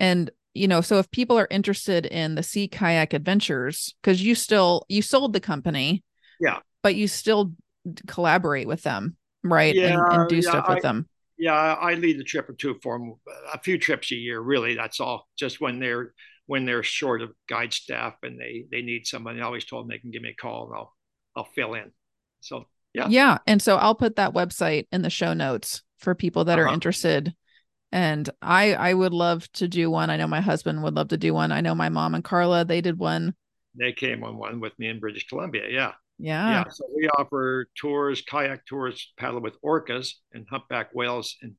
and you know, so if people are interested in the sea kayak adventures cuz you still you sold the company. Yeah. But you still collaborate with them, right? and, and do yeah, stuff with I- them. Yeah, I lead a trip or two for them, a few trips a year. Really, that's all. Just when they're when they're short of guide staff and they they need someone, I always told them they can give me a call and I'll I'll fill in. So yeah. Yeah. And so I'll put that website in the show notes for people that are Uh-huh. interested. And I I would love to do one. I know my husband would love to do one. I know my mom and Carla, they did one. they came on one with me in British Columbia. Yeah. Yeah. yeah. So we offer tours, kayak tours, paddle with orcas and humpback whales in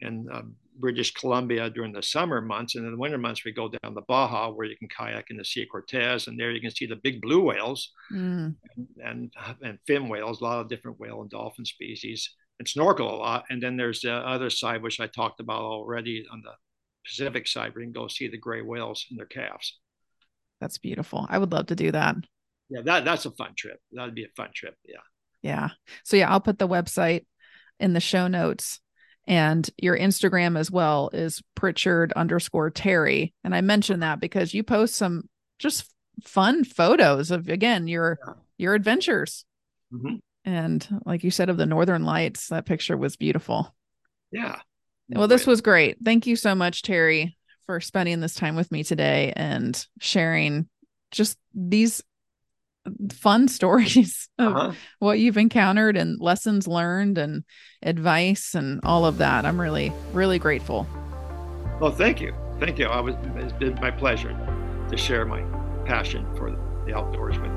in um, British Columbia during the summer months, and in the winter months we go down the Baja where you can kayak in the Sea of Cortez, and there you can see the big blue whales Mm, and and fin whales, a lot of different whale and dolphin species, and snorkel a lot. And then there's the other side which I talked about already on the Pacific side, where you can go see the gray whales and their calves. that's beautiful. I would love to do that. Yeah, that that's a fun trip. That'd be a fun trip. Yeah. Yeah. So yeah, I'll put the website in the show notes. And your Instagram as well is Prichard underscore Terry. And I mentioned that because you post some just fun photos of again your Yeah. your adventures. Mhm. And like you said, of the Northern Lights, that picture was beautiful. Yeah. Well, this was great. Thank you so much, Terry, for spending this time with me today and sharing just these fun stories of uh-huh. what you've encountered and lessons learned and advice and all of that. I'm really, really grateful. Well, thank you. Thank you. I was, it's been my pleasure to share my passion for the outdoors with.